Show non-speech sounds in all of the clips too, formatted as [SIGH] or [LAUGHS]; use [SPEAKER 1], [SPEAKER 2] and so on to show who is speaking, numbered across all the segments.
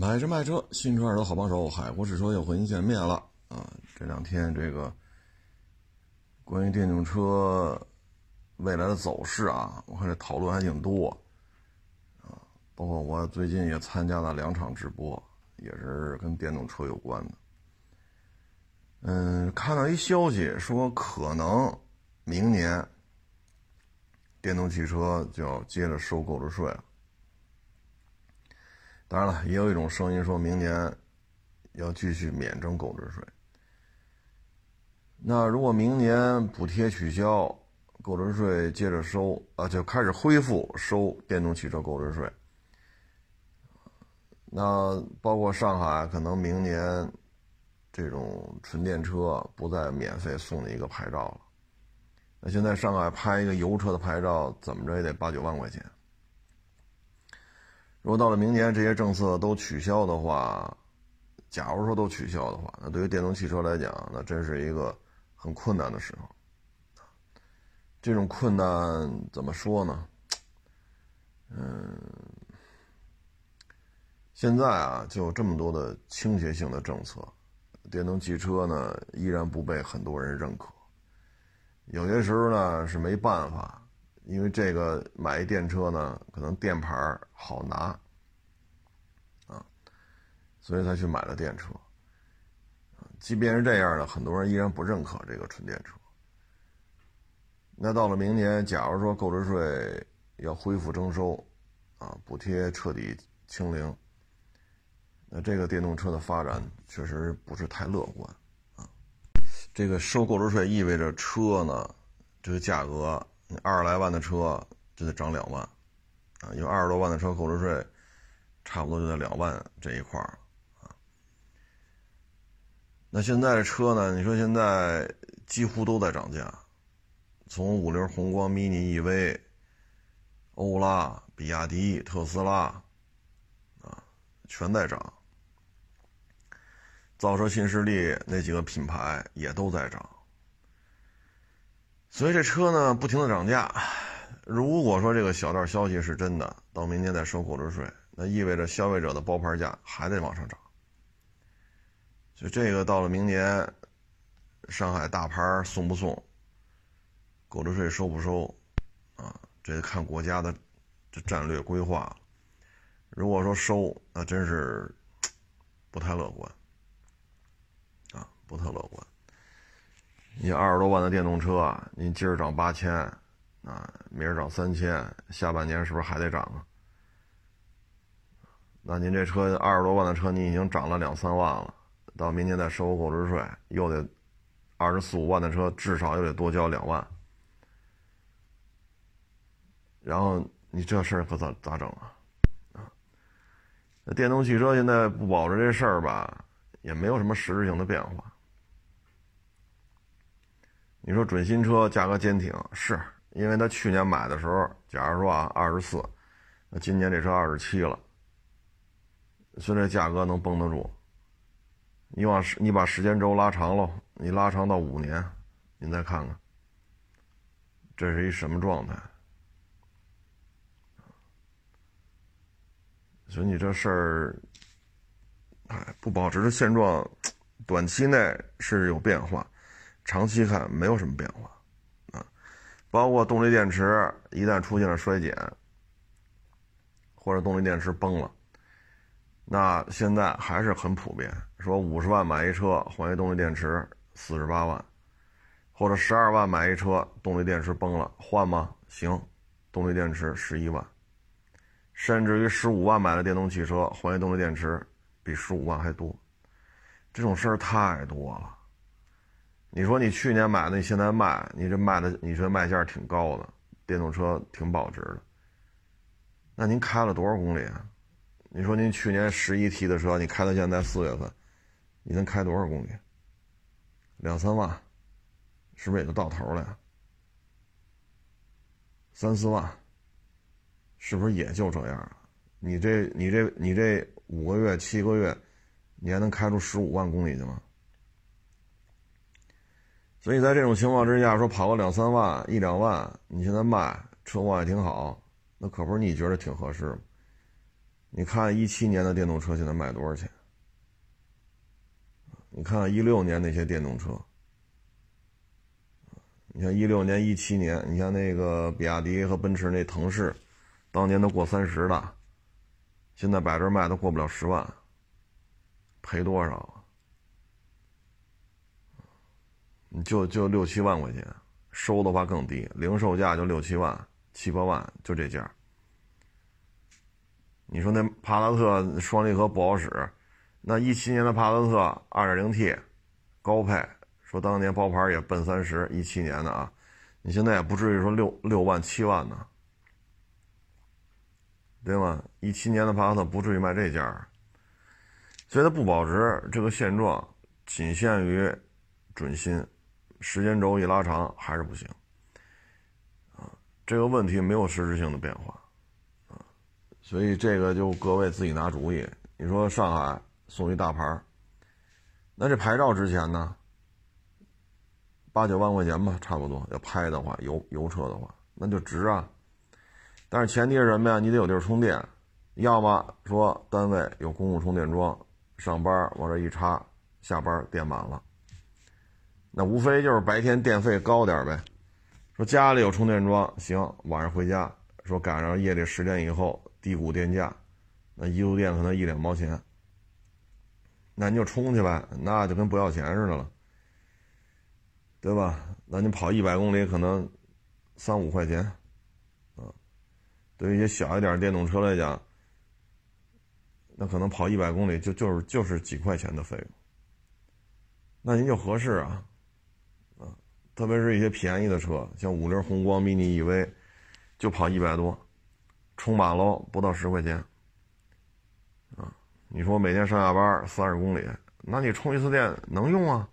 [SPEAKER 1] 买车卖车，新车二手好帮手，海阔试车又和您见面了啊！这两天这个关于电动车未来的走势啊，我看这讨论还挺多啊。包括我最近也参加了两场直播，也是跟电动车有关的。嗯，看到一消息说，可能明年电动汽车就要接着收购置税了。当然了，也有一种声音说，明年要继续免征购置税。那如果明年补贴取消，购置税接着收啊，就开始恢复收电动汽车购置税。那包括上海，可能明年这种纯电车不再免费送你一个牌照了。那现在上海拍一个油车的牌照，怎么着也得八九万块钱。如果到了明年这些政策都取消的话，假如说都取消的话，那对于电动汽车来讲，那真是一个很困难的时候。这种困难怎么说呢？嗯，现在啊，就有这么多的倾斜性的政策，电动汽车呢依然不被很多人认可。有些时候呢是没办法。因为这个买一电车呢，可能电牌好拿，啊，所以才去买了电车。即便是这样的，很多人依然不认可这个纯电车。那到了明年，假如说购置税要恢复征收，啊，补贴彻底清零，那这个电动车的发展确实不是太乐观，啊，这个收购置税意味着车呢，这个价格。二十来万的车就得涨两万，啊，因为二十多万的车购置税，差不多就在两万这一块儿啊。那现在的车呢？你说现在几乎都在涨价，从五菱宏光、mini EV、欧拉、比亚迪、特斯拉，啊，全在涨。造车新势力那几个品牌也都在涨。所以这车呢不停的涨价，如果说这个小道消息是真的，到明年再收购置税，那意味着消费者的包牌价还得往上涨。就这个到了明年，上海大牌送不送，购置税收不收，啊，这得看国家的这战略规划。如果说收，那真是不太乐观，啊，不太乐观。你二十多万的电动车啊，你今儿涨八千，啊，明儿涨三千，下半年是不是还得涨啊？那您这车二十多万的车，你已经涨了两三万了，到明年再收购置税，又得二十四五万的车，至少又得多交两万，然后你这事儿可咋咋整啊？啊，那电动汽车现在不保着这事儿吧，也没有什么实质性的变化。你说准新车价格坚挺，是因为他去年买的时候，假如说啊二十四，那今年这车二十七了，所以这价格能绷得住。你往时你把时间轴拉长喽，你拉长到五年，您再看看，这是一什么状态？所以你这事儿，哎，不保持的现状，短期内是有变化。长期看没有什么变化，啊，包括动力电池一旦出现了衰减，或者动力电池崩了，那现在还是很普遍，说五十万买一车换一动力电池四十八万，或者十二万买一车动力电池崩了换吗？行，动力电池十一万，甚至于十五万买的电动汽车换一动力电池比十五万还多，这种事儿太多了。你说你去年买的，你现在卖，你这卖的，你这卖价挺高的，电动车挺保值的。那您开了多少公里啊？你说您去年十一 T 的车，你开到现在四月份，你能开多少公里？两三万，是不是也就到头了呀？三四万，是不是也就这样？你这你这你这五个月七个月，你还能开出十五万公里去吗？所以在这种情况之下，说跑个两三万、一两万，你现在卖车况也挺好，那可不是你觉得挺合适吗？你看一七年的电动车现在卖多少钱？你看一六年那些电动车，你看一六年、一七年，你像那个比亚迪和奔驰那腾势，当年都过三十的，现在摆这卖都过不了十万，赔多少啊？你就就六七万块钱，收的话更低，零售价就六七万、七八万，就这价。你说那帕萨特双离合不好使，那一七年的帕萨特二点零 T 高配，说当年包牌也奔三十，一七年的啊，你现在也不至于说六六万七万呢，对吗？一七年的帕萨特不至于卖这价，所以它不保值。这个现状仅限于准新，时间轴一拉长还是不行啊。这个问题没有实质性的变化。啊所以这个就各位自己拿主意。你说上海送一大牌那这牌照值钱呢？八九万块钱吧，差不多。要拍的话，油油车的话，那就值啊。但是前提是什么呀？你得有地儿充电，要么说单位有公共充电桩，上班往这一插，下班电满了。那无非就是白天电费高点呗。说家里有充电桩，行，晚上回家，说赶上夜里十点以后。低谷电价，那一度电可能一两毛钱，那你就充去呗，那就跟不要钱似的了，对吧？那你跑一百公里可能三五块钱，啊，对于一些小一点电动车来讲，那可能跑一百公里就就是就是几块钱的费用，那您就合适啊，啊，特别是一些便宜的车，像五菱宏光 mini EV，就跑一百多。充满了不到十块钱，啊，你说每天上下班三十公里，那你充一次电能用啊，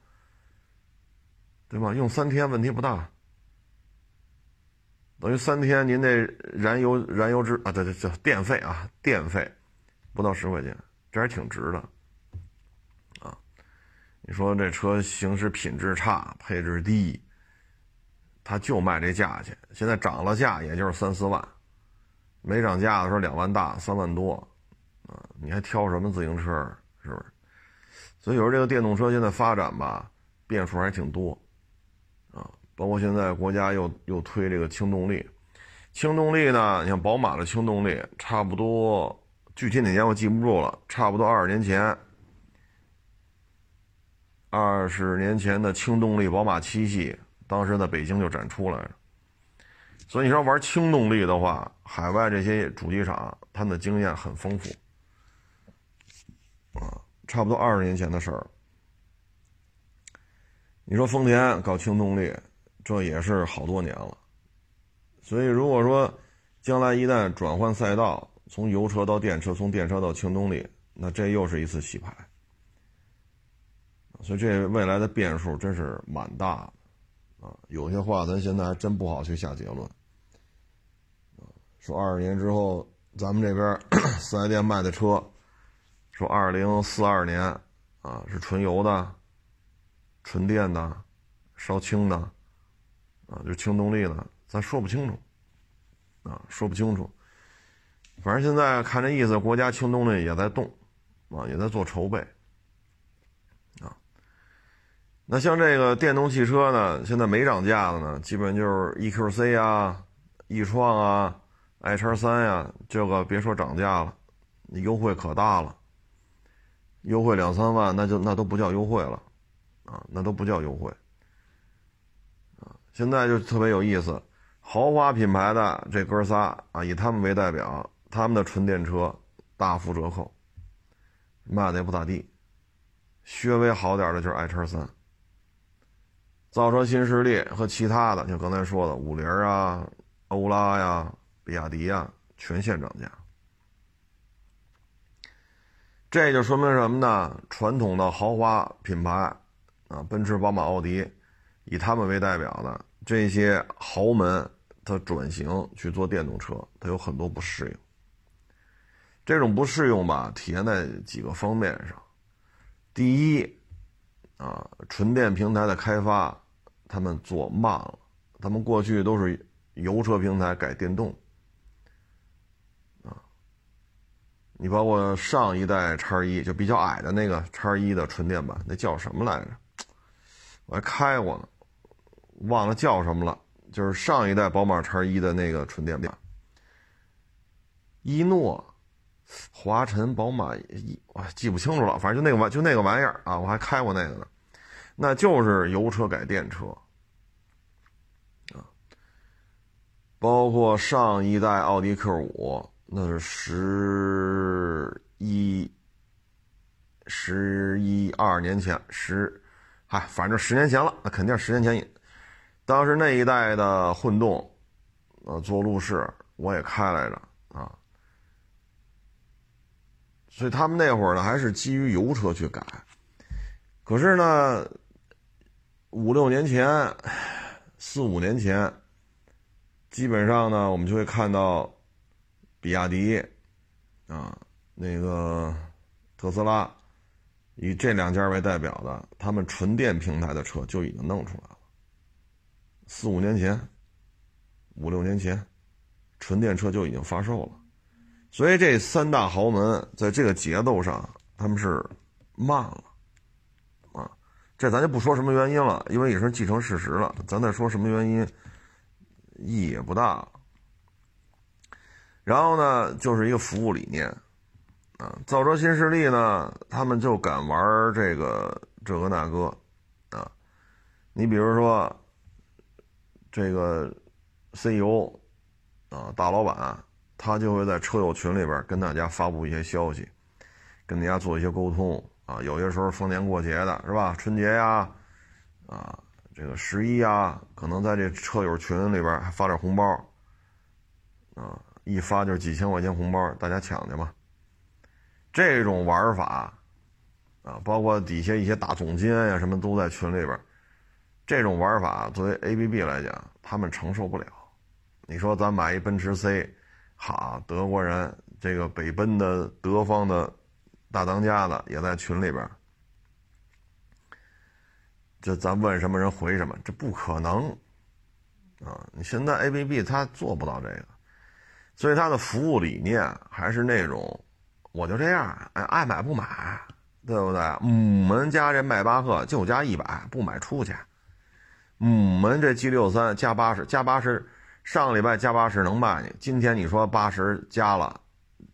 [SPEAKER 1] 对吧？用三天问题不大，等于三天您那燃油燃油值啊，对对对，电费啊，电费不到十块钱，这还挺值的，啊，你说这车行驶品质差，配置低，他就卖这价钱，现在涨了价也就是三四万。没涨价的时候两万大三万多，啊，你还挑什么自行车？是不是？所以有时候这个电动车现在发展吧，变数还挺多，啊，包括现在国家又又推这个轻动力，轻动力呢，你像宝马的轻动力，差不多具体哪年我记不住了，差不多二十年前，二十年前的轻动力宝马七系，当时在北京就展出来了。所以你说玩轻动力的话，海外这些主机厂他们的经验很丰富，啊，差不多二十年前的事儿。你说丰田搞轻动力，这也是好多年了。所以如果说将来一旦转换赛道，从油车到电车，从电车到轻动力，那这又是一次洗牌。所以这未来的变数真是蛮大的，有些话咱现在还真不好去下结论。说二十年之后，咱们这边 [COUGHS] 四 S 店卖的车，说二零四二年啊是纯油的、纯电的、烧氢的，啊就氢动力的，咱说不清楚，啊说不清楚。反正现在看这意思，国家氢动力也在动，啊也在做筹备，那像这个电动汽车呢，现在没涨价的呢，基本就是 EQC 啊、易创啊。i 叉三呀，这个别说涨价了，优惠可大了，优惠两三万，那就那都不叫优惠了，啊，那都不叫优惠，啊，现在就特别有意思，豪华品牌的这哥仨啊，以他们为代表，他们的纯电车大幅折扣，卖的也不咋地，稍微好点的就是 i 叉三，造车新势力和其他的，就刚才说的五菱啊、欧拉呀。比亚迪啊，全线涨价，这就说明什么呢？传统的豪华品牌啊，奔驰、宝马、奥迪，以他们为代表的这些豪门，它转型去做电动车，它有很多不适应。这种不适应吧，体现在几个方面上。第一，啊，纯电平台的开发，他们做慢了，他们过去都是油车平台改电动。啊你包括上一代叉一就比较矮的那个叉一的纯电版，那叫什么来着？我还开过呢，忘了叫什么了。就是上一代宝马叉一的那个纯电版，一诺、华晨、宝马一，我记不清楚了。反正就那个玩，就那个玩意儿啊，我还开过那个呢。那就是油车改电车啊，包括上一代奥迪 Q 五。那是十一、十一二年前，十，嗨，反正十年前了，那肯定是十年前。当时那一代的混动，呃，做路试我也开来着啊。所以他们那会儿呢，还是基于油车去改。可是呢，五六年前、四五年前，基本上呢，我们就会看到。比亚迪，啊，那个特斯拉，以这两家为代表的，他们纯电平台的车就已经弄出来了。四五年前，五六年前，纯电车就已经发售了。所以这三大豪门在这个节奏上，他们是慢了，这咱就不说什么原因了，因为也是既成事实了。咱再说什么原因，意义也不大。然后呢，就是一个服务理念，啊，造车新势力呢，他们就敢玩这个这个那个，啊，你比如说这个 CEO，啊，大老板，他就会在车友群里边跟大家发布一些消息，跟大家做一些沟通，啊，有些时候逢年过节的是吧，春节呀，啊，这个十一呀，可能在这车友群里边还发点红包，啊。一发就是几千块钱红包，大家抢去吧。这种玩法，啊，包括底下一些大总监呀什么都在群里边。这种玩法作为 ABB 来讲，他们承受不了。你说咱买一奔驰 C，哈，德国人这个北奔的德方的大当家的也在群里边，就咱问什么人回什么，这不可能啊！你现在 ABB 他做不到这个。所以它的服务理念还是那种，我就这样，哎，爱买不买，对不对？母门加这迈巴赫就加一百，不买出去。母门这 G 六三加八十，加八十，上礼拜加八十能卖你，今天你说八十加了，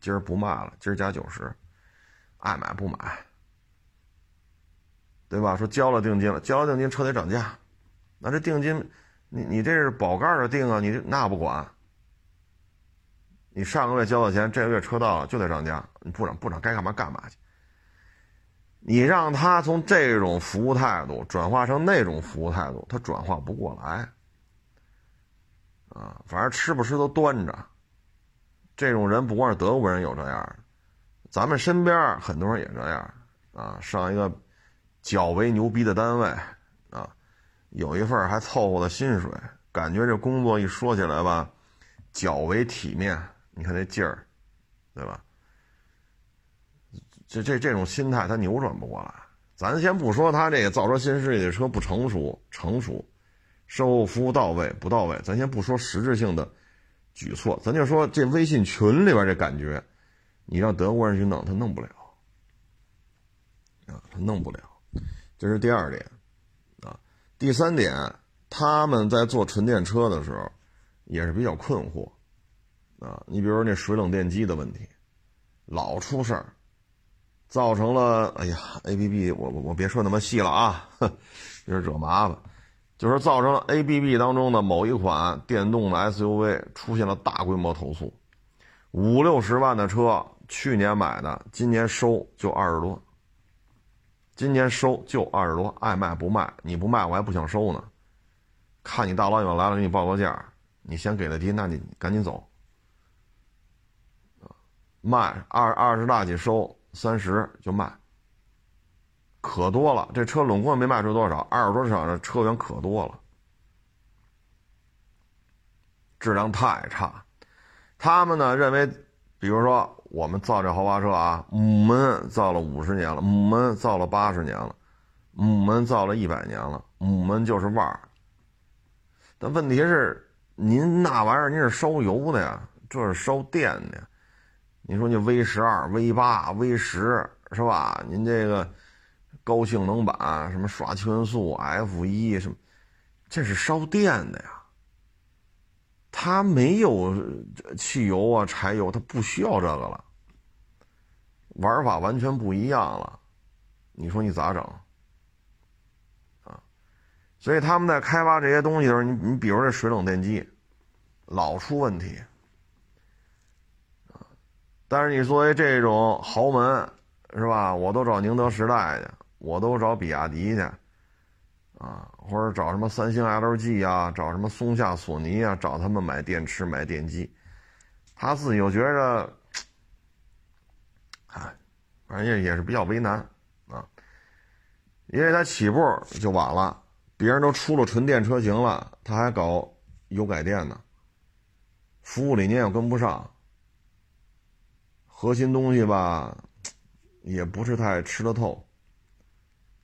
[SPEAKER 1] 今儿不卖了，今儿加九十，爱买不买，对吧？说交了定金了，交了定金车得涨价，那这定金，你你这是宝盖的定啊，你那不管。你上个月交的钱，这个月车到了就得涨价，你不涨不涨，该干嘛干嘛去。你让他从这种服务态度转化成那种服务态度，他转化不过来。啊，反正吃不吃都端着。这种人不光是德国人有这样，咱们身边很多人也这样。啊，上一个较为牛逼的单位，啊，有一份还凑合的薪水，感觉这工作一说起来吧，较为体面。你看那劲儿，对吧？这这这种心态他扭转不过来。咱先不说他这个造车新势力的车不成熟，成熟，售后服务到位不到位，咱先不说实质性的举措，咱就说这微信群里边这感觉，你让德国人去弄，他弄不了啊，他弄不了。这是第二点啊。第三点，他们在做纯电车的时候也是比较困惑。啊，你比如说那水冷电机的问题，老出事儿，造成了哎呀，A B B，我我我别说那么细了啊，别惹麻烦，就是造成了 A B B 当中的某一款电动的 S U V 出现了大规模投诉，五六十万的车，去年买的，今年收就二十多，今年收就二十多，爱卖不卖，你不卖我还不想收呢，看你大老远来了给你报个价，你先给的低，那你赶紧走。卖二二十大几收三十就卖，可多了。这车拢共没卖出多少，二十多场的车源可多了，质量太差。他们呢认为，比如说我们造这豪华车啊，母门造了五十年了，母门造了八十年了，母门造了一百年了，母门就是腕儿。但问题是，您那玩意儿您是烧油的呀，这是烧电的。你说你 V 十二、V 八、V 十是吧？您这个高性能版什么刷气温速 F 一什么，这是烧电的呀。它没有汽油啊、柴油，它不需要这个了。玩法完全不一样了，你说你咋整？啊，所以他们在开发这些东西的时候，你你比如这水冷电机，老出问题。但是你作为这种豪门，是吧？我都找宁德时代去，我都找比亚迪去，啊，或者找什么三星、LG 啊，找什么松下、索尼啊，找他们买电池、买电机，他自己又觉着。哎，反正也也是比较为难啊，因为他起步就晚了，别人都出了纯电车型了，他还搞油改电呢，服务理念又跟不上，核心东西吧，也不是太吃得透。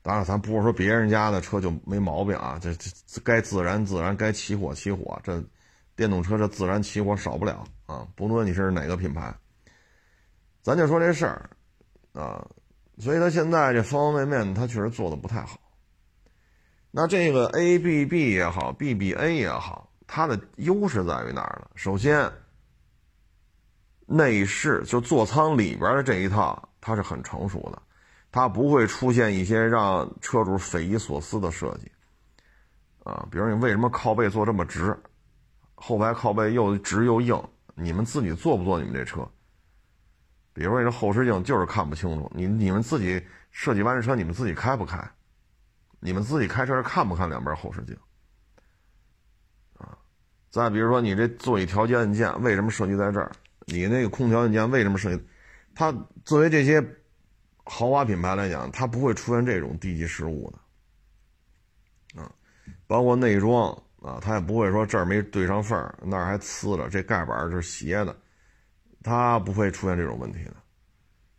[SPEAKER 1] 当然，咱不是说别人家的车就没毛病啊，这这该自燃自燃，该起火起火，这电动车这自燃起火少不了啊，不论你是哪个品牌。咱就说这事儿，啊，所以他现在这方方面面，他确实做的不太好。那这个 ABB 也好，BBA 也好，它的优势在于哪儿呢？首先，内饰就座舱里边的这一套，它是很成熟的，它不会出现一些让车主匪夷所思的设计，啊，比如你为什么靠背坐这么直，后排靠背又直又硬，你们自己坐不坐你们这车？比如说你，这后视镜就是看不清楚。你你们自己设计完这车，你们自己开不开？你们自己开车是看不看两边后视镜？啊，再比如说，你这座椅调节按键为什么设计在这儿？你那个空调按键为什么设计？它作为这些豪华品牌来讲，它不会出现这种低级失误的。啊，包括内装啊，它也不会说这儿没对上缝儿，那儿还呲了，这盖板儿是斜的。它不会出现这种问题的。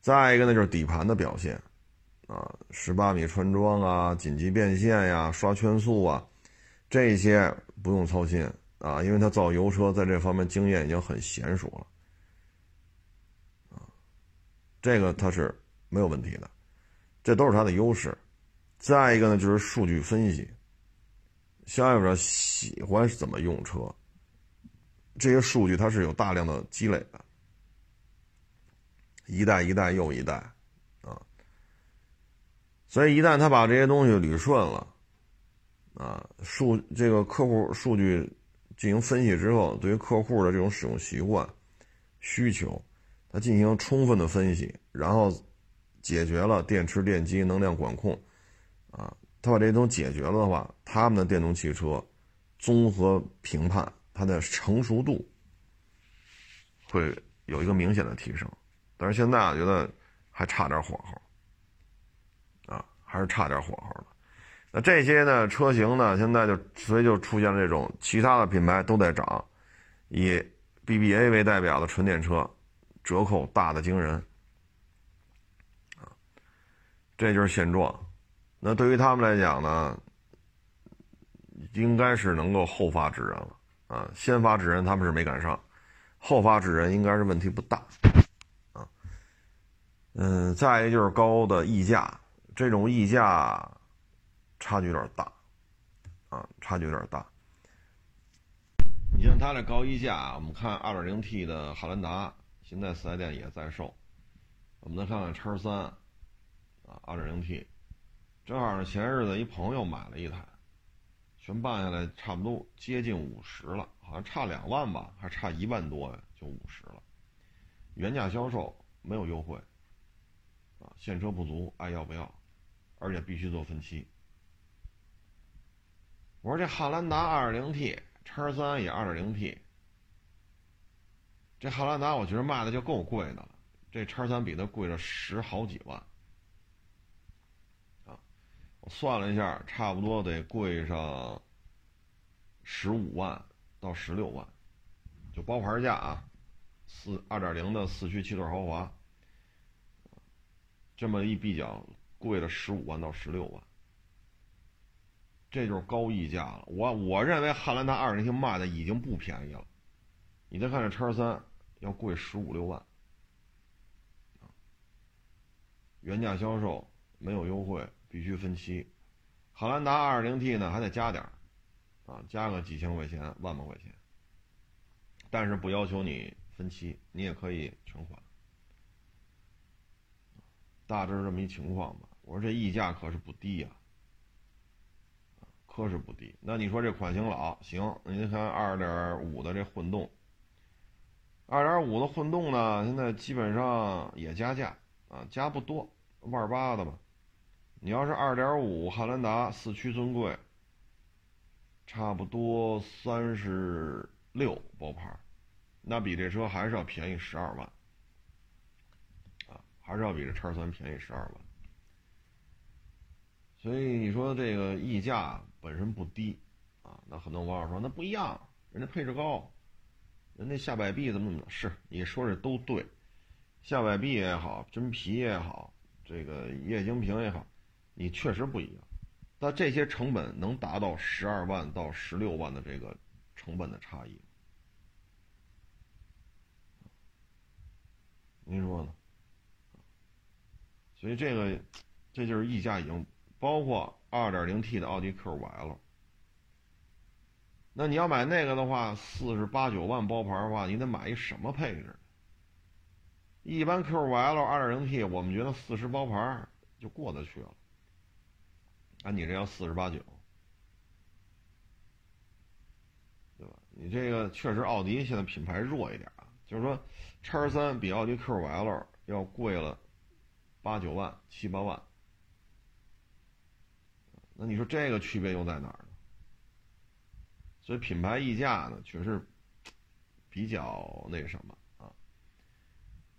[SPEAKER 1] 再一个呢，就是底盘的表现，啊，十八米穿桩啊，紧急变线呀，刷圈速啊，这些不用操心啊，因为它造油车在这方面经验已经很娴熟了，啊，这个它是没有问题的，这都是它的优势。再一个呢，就是数据分析，消费者喜欢怎么用车，这些数据它是有大量的积累的。一代一代又一代，啊，所以一旦他把这些东西捋顺了，啊，数这个客户数据进行分析之后，对于客户的这种使用习惯、需求，他进行充分的分析，然后解决了电池、电机、能量管控，啊，他把这些东西解决了的话，他们的电动汽车综合评判它的成熟度会有一个明显的提升。但是现在我觉得还差点火候，啊，还是差点火候的。那这些呢车型呢，现在就所以就出现了这种其他的品牌都在涨，以 BBA 为代表的纯电车折扣大的惊人，这就是现状。那对于他们来讲呢，应该是能够后发制人了，啊，先发制人他们是没赶上，后发制人应该是问题不大。嗯，再一个就是高的溢价，这种溢价差距有点大，啊，差距有点大。你像它这高溢价，我们看 2.0T 的汉兰达，现在四 S 店也在售。我们再看看叉三，啊，2.0T，正好呢，前日子一朋友买了一台，全办下来差不多接近五十了，好像差两万吧，还差一万多呀，就五十了。原价销售没有优惠。啊，现车不足，爱要不要，而且必须做分期。我说这汉兰达 2.0T，叉三也 2.0T，这汉兰达我觉得卖的就够贵的了，这叉三比它贵了十好几万。算了一下，差不多得贵上十五万到十六万，就包牌价啊，四2.0的四驱七座豪华。这么一比较，贵了十五万到十六万，这就是高溢价了。我我认为汉兰达二点零卖的已经不便宜了，你再看这叉三要贵十五六万，原价销售没有优惠，必须分期。汉兰达 2.0T 呢还得加点儿，啊，加个几千块钱、万把块钱，但是不要求你分期，你也可以全款。大致这么一情况吧。我说这溢价可是不低呀，可是不低。那你说这款型老行？您看2.5的这混动，2.5的混动呢，现在基本上也加价啊，加不多，万八的吧。你要是2.5汉兰达四驱尊贵，差不多三十六包牌，那比这车还是要便宜十二万。啊还是要比这叉三便宜十二万，所以你说这个溢价本身不低啊，那很多网友说那不一样，人家配置高，人家下摆臂怎么怎么是你说这都对，下摆臂也好，真皮也好，这个液晶屏也好，你确实不一样，但这些成本能达到十二万到十六万的这个成本的差异，您说呢？所以这个，这就是溢价已经包括 2.0T 的奥迪 Q5L。那你要买那个的话，四十八九万包牌的话，你得买一什么配置？一般 Q5L 2.0T 我们觉得四十包牌就过得去了，啊，你这要四十八九，对吧？你这个确实奥迪现在品牌弱一点啊，就是说叉三比奥迪 Q5L 要贵了。八九万、七八万，那你说这个区别又在哪儿呢？所以品牌溢价呢，确实比较那什么啊。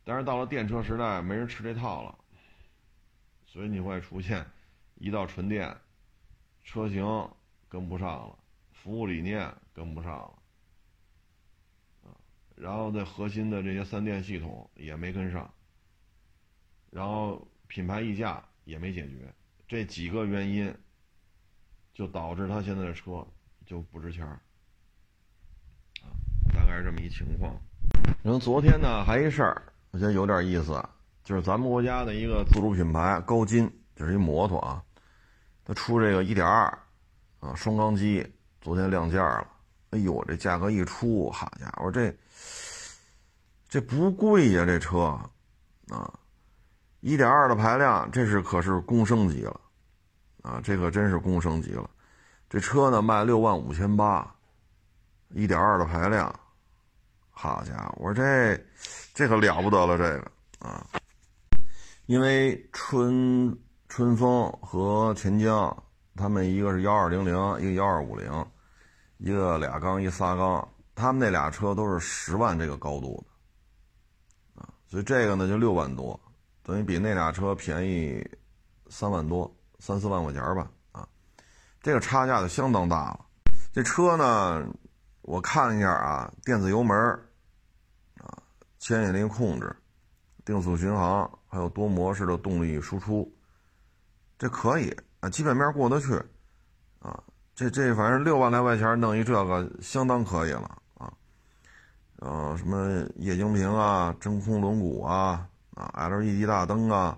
[SPEAKER 1] 但是到了电车时代，没人吃这套了，所以你会出现一到纯电，车型跟不上了，服务理念跟不上了，然后这核心的这些三电系统也没跟上。然后品牌溢价也没解决，这几个原因，就导致他现在的车就不值钱，啊，大概是这么一情况。然后昨天呢，还一事儿，我觉得有点意思，就是咱们国家的一个自主品牌高金，就是一摩托啊，出这个1.2啊双缸机，昨天亮价了。哎呦，这价格一出，好家伙，这这不贵呀，这车啊。一点二的排量，这是可是公升级了，啊，这可真是公升级了。这车呢卖六万五千八，一点二的排量，好家伙，我说这这可了不得了，这个啊，因为春春风和钱江，他们一个是幺二零零，一个幺二五零，一个俩缸一仨缸，他们那俩车都是十万这个高度的，啊，所以这个呢就六万多。等于比那俩车便宜三万多，三四万块钱吧，啊，这个差价就相当大了。这车呢，我看了一下啊，电子油门，啊，牵引力控制，定速巡航，还有多模式的动力输出，这可以啊，基本面过得去，啊，这这反正六万来块钱弄一这个相当可以了啊，呃，什么液晶屏啊，真空轮毂啊。啊，LED 大灯啊，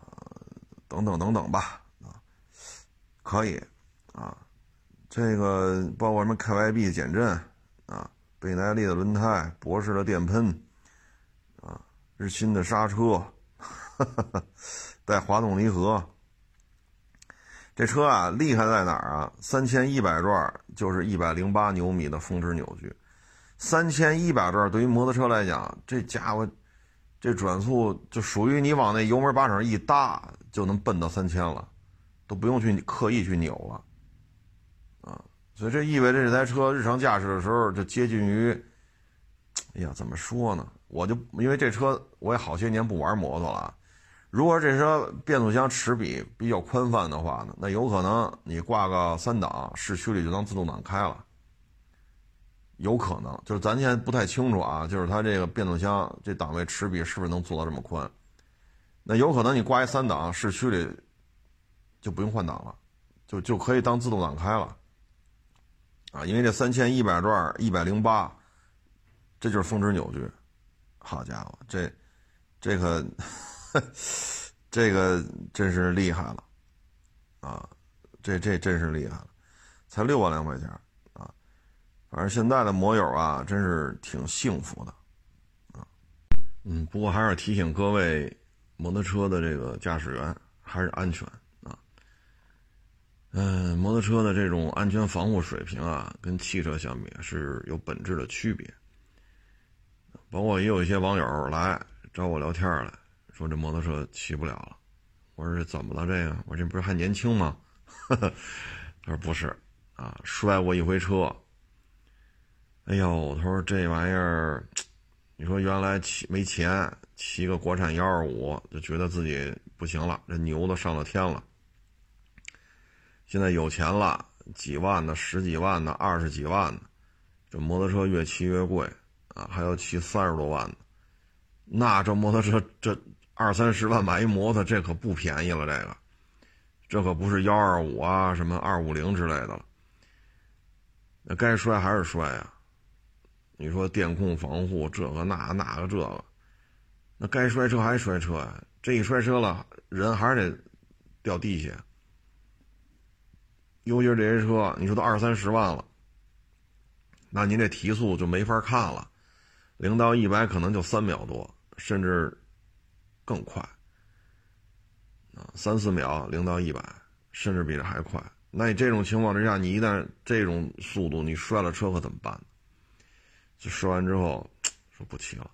[SPEAKER 1] 呃，等等等等吧，啊，可以，啊，这个包括什么 KYB 减震，啊，倍耐力的轮胎，博士的电喷，啊，日新的刹车，[LAUGHS] 带滑动离合，这车啊厉害在哪儿啊？三千一百转就是一百零八牛米的峰值扭矩，三千一百转对于摩托车来讲，这家伙。这转速就属于你往那油门把手一搭就能奔到三千了，都不用去刻意去扭了，啊，所以这意味着这台车日常驾驶的时候就接近于，哎呀，怎么说呢？我就因为这车我也好些年不玩摩托了，如果这车变速箱齿比比较宽泛的话呢，那有可能你挂个三档，市区里就当自动挡开了。有可能，就是咱现在不太清楚啊，就是它这个变速箱这档位齿比是不是能做到这么宽？那有可能你挂一三档，市区里就不用换挡了，就就可以当自动挡开了，啊，因为这三千一百转一百零八，这就是峰值扭矩，好家伙，这这可 [LAUGHS] 这个真是厉害了，啊，这这真是厉害了，才六万两块钱啊！反正现在的摩友啊，真是挺幸福的，啊，嗯，不过还是提醒各位摩托车的这个驾驶员，还是安全啊。嗯，摩托车的这种安全防护水平啊，跟汽车相比是有本质的区别。包括也有一些网友来找我聊天来说这摩托车骑不了了。我说这怎么了？这个我这不是还年轻吗？[LAUGHS] 他说不是啊，摔过一回车。哎呦，他说这玩意儿，你说原来骑没钱，骑个国产幺二五就觉得自己不行了，这牛都上了天了。现在有钱了，几万的、十几万的、二十几万的，这摩托车越骑越贵。啊，还要骑三十多万的，那这摩托车这二三十万买一摩托，这可不便宜了。这个，这可不是幺二五啊，什么二五零之类的了。那该摔还是摔啊。你说电控防护这个那那个这个，那该摔车还摔车呀。这一摔车了，人还是得掉地下。尤其是这些车，你说都二三十万了，那您这提速就没法看了。零到一百可能就三秒多，甚至更快啊，三四秒零到一百，甚至比这还快。那你这种情况之下，你一旦这种速度，你摔了车可怎么办？就摔完之后说不骑了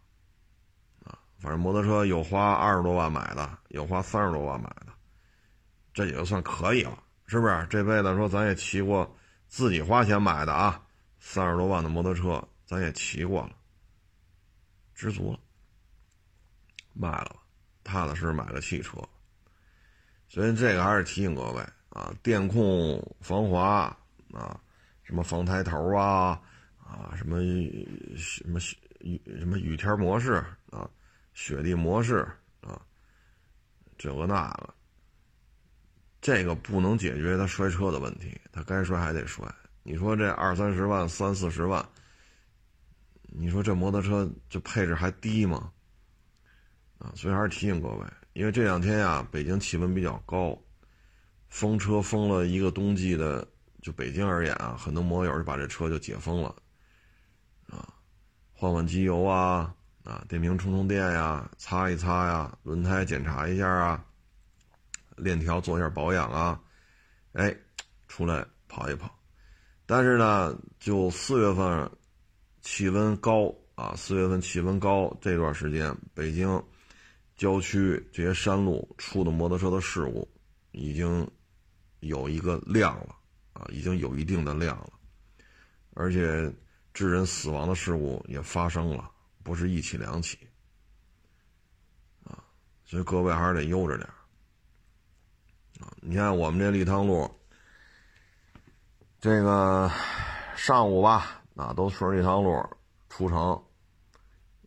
[SPEAKER 1] 啊。反正摩托车有花二十多万买的，有花三十多万买的，这也就算可以了，是不是？这辈子说咱也骑过自己花钱买的啊，三十多万的摩托车，咱也骑过了。知足了，卖了吧，踏踏实实买个汽车。所以这个还是提醒各位啊，电控防滑啊，什么防抬头啊，啊，什么什么雨什么雨天模式啊，雪地模式啊，这个那个，这个不能解决他摔车的问题，他该摔还得摔。你说这二三十万、三四十万。你说这摩托车这配置还低吗？啊，所以还是提醒各位，因为这两天呀，北京气温比较高，封车封了一个冬季的，就北京而言啊，很多摩友就把这车就解封了，啊，换换机油啊，啊，电瓶充充电呀，擦一擦呀，轮胎检查一下啊，链条做一下保养啊，哎，出来跑一跑，但是呢，就四月份。气温高啊，四月份气温高这段时间，北京郊区这些山路出的摩托车的事故已经有一个量了啊，已经有一定的量了，而且致人死亡的事故也发生了，不是一起两起啊，所以各位还是得悠着点啊。你看我们这立汤路，这个上午吧。啊，都顺着一趟路出城，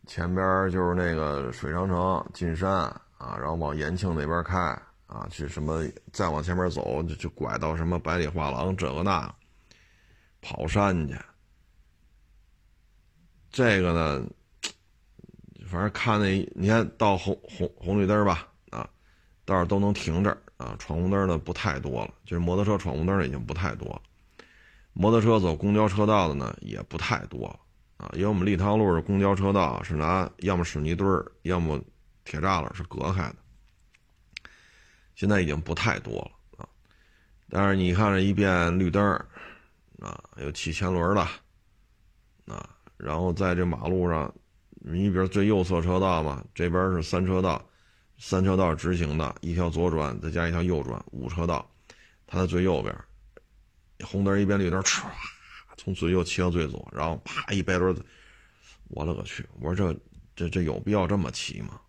[SPEAKER 1] 前边就是那个水长城进山啊，然后往延庆那边开啊，去什么再往前面走就就拐到什么百里画廊这个那，跑山去。这个呢，[TSK] 反正看那你看到红红红绿灯吧啊，倒是都能停这儿啊，闯红灯的不太多了，就是摩托车闯红灯已经不太多了。摩托车走公交车道的呢也不太多了啊，因为我们立汤路的公交车道是拿要么水泥墩儿，要么铁栅栏是隔开的，现在已经不太多了啊。但是你看这一变绿灯儿啊，有骑前轮的啊，然后在这马路上，你比如最右侧车道嘛，这边是三车道，三车道直行的，一条左转再加一条右转，五车道，它在最右边。红灯一变绿灯，唰，从最右骑到最左，然后啪一掰轮子，我勒个去！我说这这这有必要这么骑吗？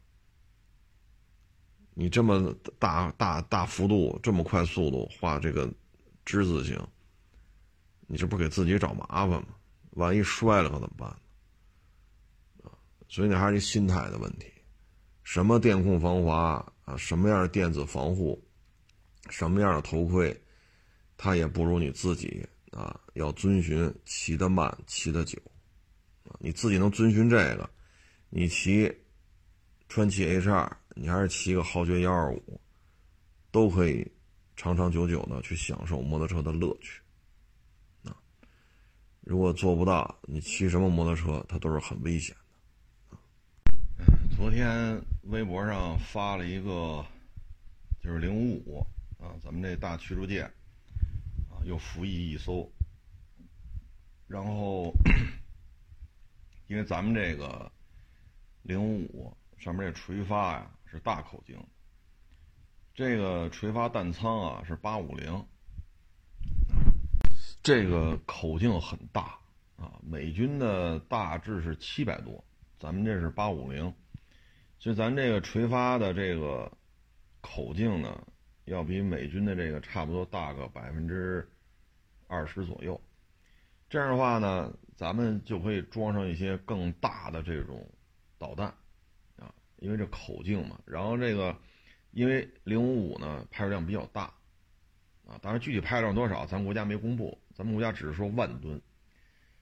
[SPEAKER 1] 你这么大大大幅度这么快速度画这个之字形，你这不给自己找麻烦吗？万一摔了可怎么办？啊，所以你还是一心态的问题。什么电控防滑啊，什么样的电子防护，什么样的头盔？它也不如你自己啊，要遵循骑得慢，骑得久，啊，你自己能遵循这个，你骑川崎 H 二，你还是骑个豪爵幺二五，都可以长长久久的去享受摩托车的乐趣。啊，如果做不到，你骑什么摩托车，它都是很危险的。昨天微博上发了一个，就是零五五啊，咱们这大驱逐舰又服役一艘。然后，[COUGHS] 因为咱们这个零五五上面这垂发呀是大口径，这个垂发弹仓啊是八五零，这个口径很大啊。美军的大致是七百多，咱们这是八五零，所以咱这个垂发的这个口径呢，要比美军的这个差不多大个百分之二十左右。这样的话呢，咱们就可以装上一些更大的这种导弹，啊，因为这口径嘛。然后这个，因为零五五呢排水量比较大，啊，当然具体排水量多少，咱国家没公布，咱们国家只是说万吨。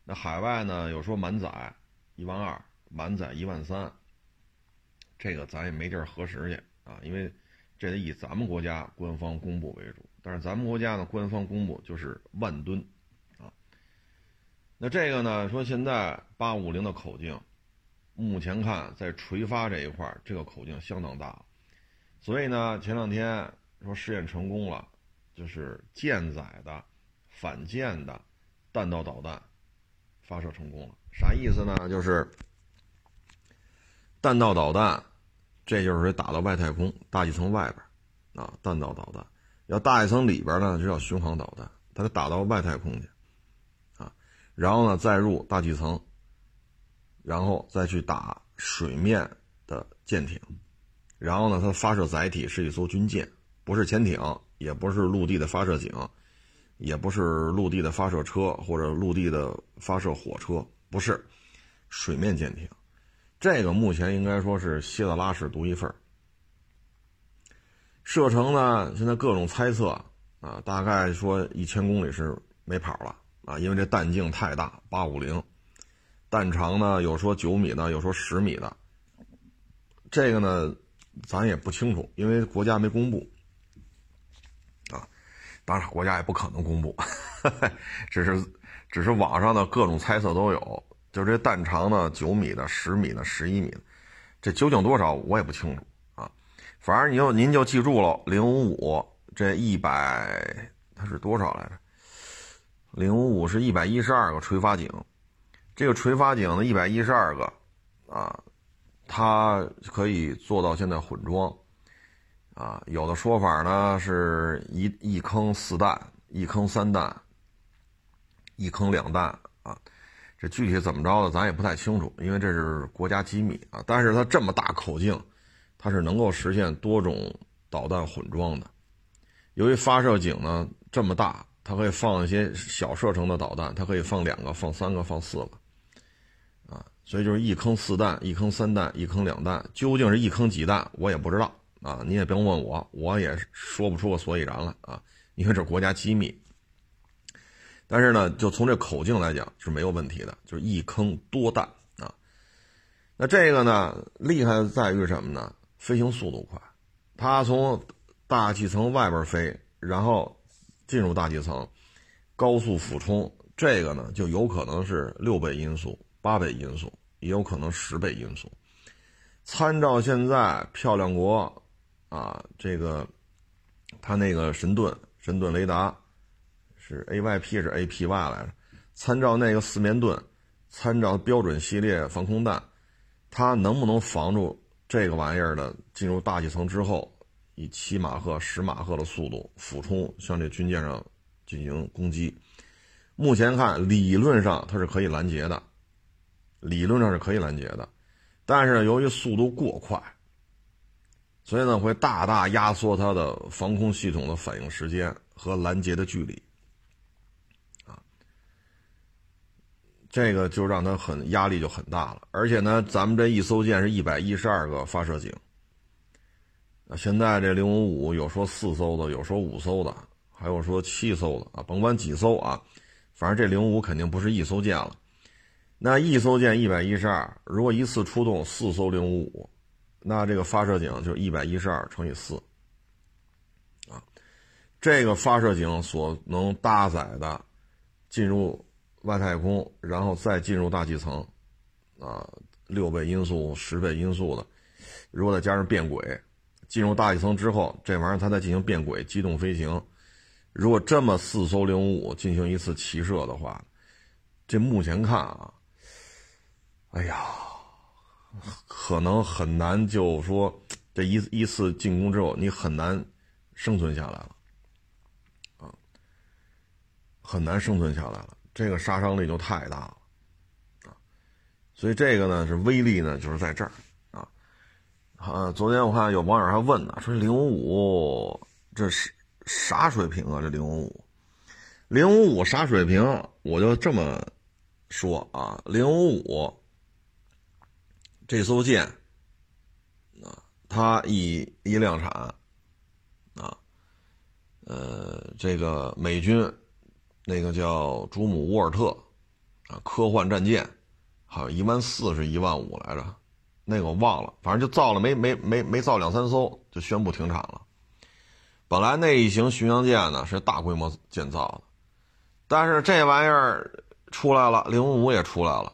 [SPEAKER 1] 那海外呢有说满载一万二，满载一万三，这个咱也没地儿核实去啊，因为这得以咱们国家官方公布为主。但是咱们国家呢官方公布就是万吨。啊那这个呢？说现在八五零的口径，目前看在垂发这一块这个口径相当大，所以呢，前两天说试验成功了，就是舰载的反舰的弹道导弹发射成功了。啥意思呢？就是弹道导弹，这就是打到外太空大气层外边啊，弹道导弹要大气层里边呢，就叫巡航导弹，它得打到外太空去。啊然后呢，再入大气层，然后再去打水面的舰艇，然后呢，它发射载体是一艘军舰，不是潜艇，也不是陆地的发射井，也不是陆地的发射车或者陆地的发射火车，不是，水面舰艇。这个目前应该说是希特拉式独一份射程呢，现在各种猜测啊，大概说一千公里是没跑了。啊，因为这弹径太大，八五零，弹长呢有说九米的，有说十米的，这个呢咱也不清楚，因为国家没公布。啊，当然国家也不可能公布，[LAUGHS] 只是只是网上的各种猜测都有，就是这弹长呢九米的、十米的、十一米的，这究竟多少我也不清楚啊。反正你就您就记住了，零五五这一百它是多少来着？零五五是一百一十二个垂发井，这个垂发井的一百一十二个，啊，它可以做到现在混装，啊，有的说法呢是一一坑四弹，一坑三弹，一坑两弹，这具体怎么着的咱也不太清楚，因为这是国家机密啊。但是它这么大口径，它是能够实现多种导弹混装的。由于发射井呢这么大。它可以放一些小射程的导弹，它可以放两个、放三个、放四个，啊，所以就是一坑四弹、一坑三弹、一坑两弹，究竟是一坑几弹，我也不知道啊，你也不用问我，我也说不出个所以然来啊，因为这国家机密。但是呢，就从这口径来讲是没有问题的，就是一坑多弹啊。那这个呢，厉害在于什么呢？飞行速度快，它从大气层外边飞，然后。进入大气层，高速俯冲，这个呢就有可能是六倍音速、八倍音速，也有可能十倍音速。参照现在漂亮国，啊，这个它那个神盾、神盾雷达是 AYP 是 APY 来着？参照那个四面盾，参照标准系列防空弹，它能不能防住这个玩意儿的进入大气层之后？以七马赫、十马赫的速度俯冲向这军舰上进行攻击。目前看，理论上它是可以拦截的，理论上是可以拦截的。但是由于速度过快，所以呢会大大压缩它的防空系统的反应时间和拦截的距离。这个就让他很压力就很大了。而且呢，咱们这一艘舰是一百一十二个发射井。那现在这零五五有说四艘的，有说五艘的，还有说七艘的啊，甭管几艘啊，反正这零五肯定不是一艘舰了。那一艘舰一百一十二，如果一次出动四艘零五五，那这个发射井就一百一十二乘以四，啊，这个发射井所能搭载的进入外太空，然后再进入大气层，啊，六倍音速、十倍音速的，如果再加上变轨，进入大气层之后，这玩意儿它再进行变轨、机动飞行。如果这么四艘零五五进行一次齐射的话，这目前看啊，哎呀，可能很难，就说这一一次进攻之后，你很难生存下来了，啊，很难生存下来了，这个杀伤力就太大了，啊，所以这个呢是威力呢，就是在这儿，啊，啊，昨天我看有网友还问呢，说零五五这是。啥水平啊？这零五五，零五五啥水平？我就这么说啊，零五五这艘舰啊，它一一量产啊，呃，这个美军那个叫朱姆沃尔特啊，科幻战舰，好像一万四是一万五来着，那个我忘了，反正就造了没没没没造两三艘，就宣布停产了。本来那一型巡洋舰呢是大规模建造的，但是这玩意儿出来了，零五五也出来了，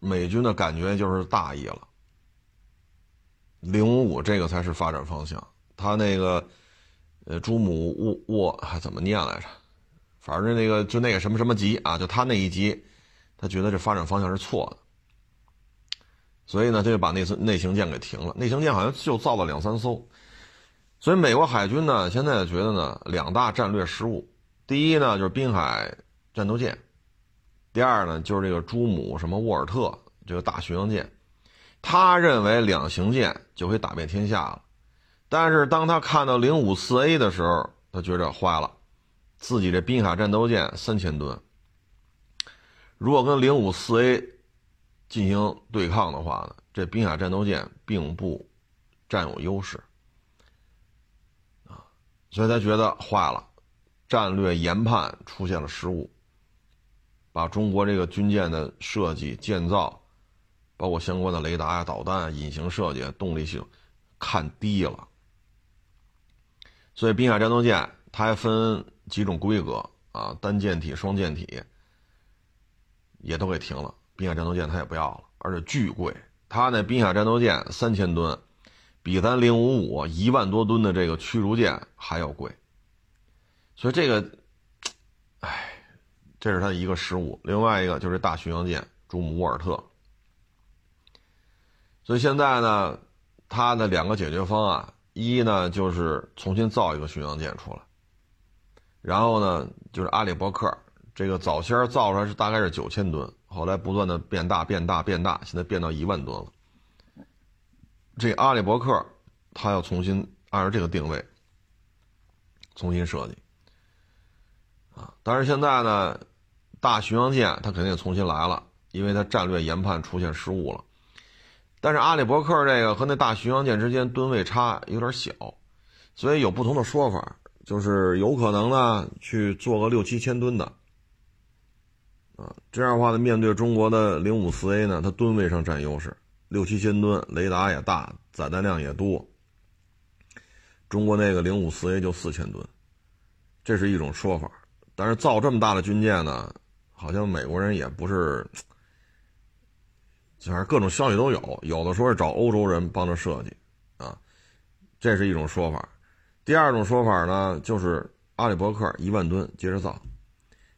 [SPEAKER 1] 美军的感觉就是大意了。零五五这个才是发展方向，他那个呃朱姆沃沃还怎么念来着？反正那个就那个什么什么级啊，就他那一级，他觉得这发展方向是错的，所以呢，他就把那艘内型舰给停了。内型舰好像就造了两三艘。所以，美国海军呢，现在觉得呢，两大战略失误。第一呢，就是滨海战斗舰；第二呢，就是这个朱姆什么沃尔特这个大巡洋舰。他认为两型舰就可以打遍天下了，但是当他看到零五四 A 的时候，他觉着坏了，自己这滨海战斗舰三千吨，如果跟零五四 A 进行对抗的话呢，这滨海战斗舰并不占有优势啊。所以他觉得坏了，战略研判出现了失误，把中国这个军舰的设计建造，包括相关的雷达啊、导弹啊、隐形设计、动力系统看低了。所以滨海战斗舰它还分几种规格啊，单舰体、双舰体，也都给停了。滨海战斗舰它也不要了，而且巨贵。它那滨海战斗舰三千吨。比咱零五五一万多吨的这个驱逐舰还要贵，所以这个，哎，这是它一个失误。另外一个就是大巡洋舰朱姆沃尔特，所以现在呢，它的两个解决方案，一呢就是重新造一个巡洋舰出来，然后呢就是阿里伯克这个早先造出来是大概是九千吨，后来不断的变大变大变大，现在变到一万吨了。这阿里伯克，他要重新按照这个定位重新设计啊！但是现在呢，大巡洋舰它肯定也重新来了，因为它战略研判出现失误了。但是阿里伯克这个和那大巡洋舰之间吨位差有点小，所以有不同的说法，就是有可能呢去做个六七千吨的啊，这样的话呢，面对中国的零五四 A 呢，它吨位上占优势。六七千吨，雷达也大，载弹量也多。中国那个零五四 A 就四千吨，这是一种说法。但是造这么大的军舰呢，好像美国人也不是，反正各种消息都有，有的说是找欧洲人帮着设计，啊，这是一种说法。第二种说法呢，就是阿里伯克一万吨接着造，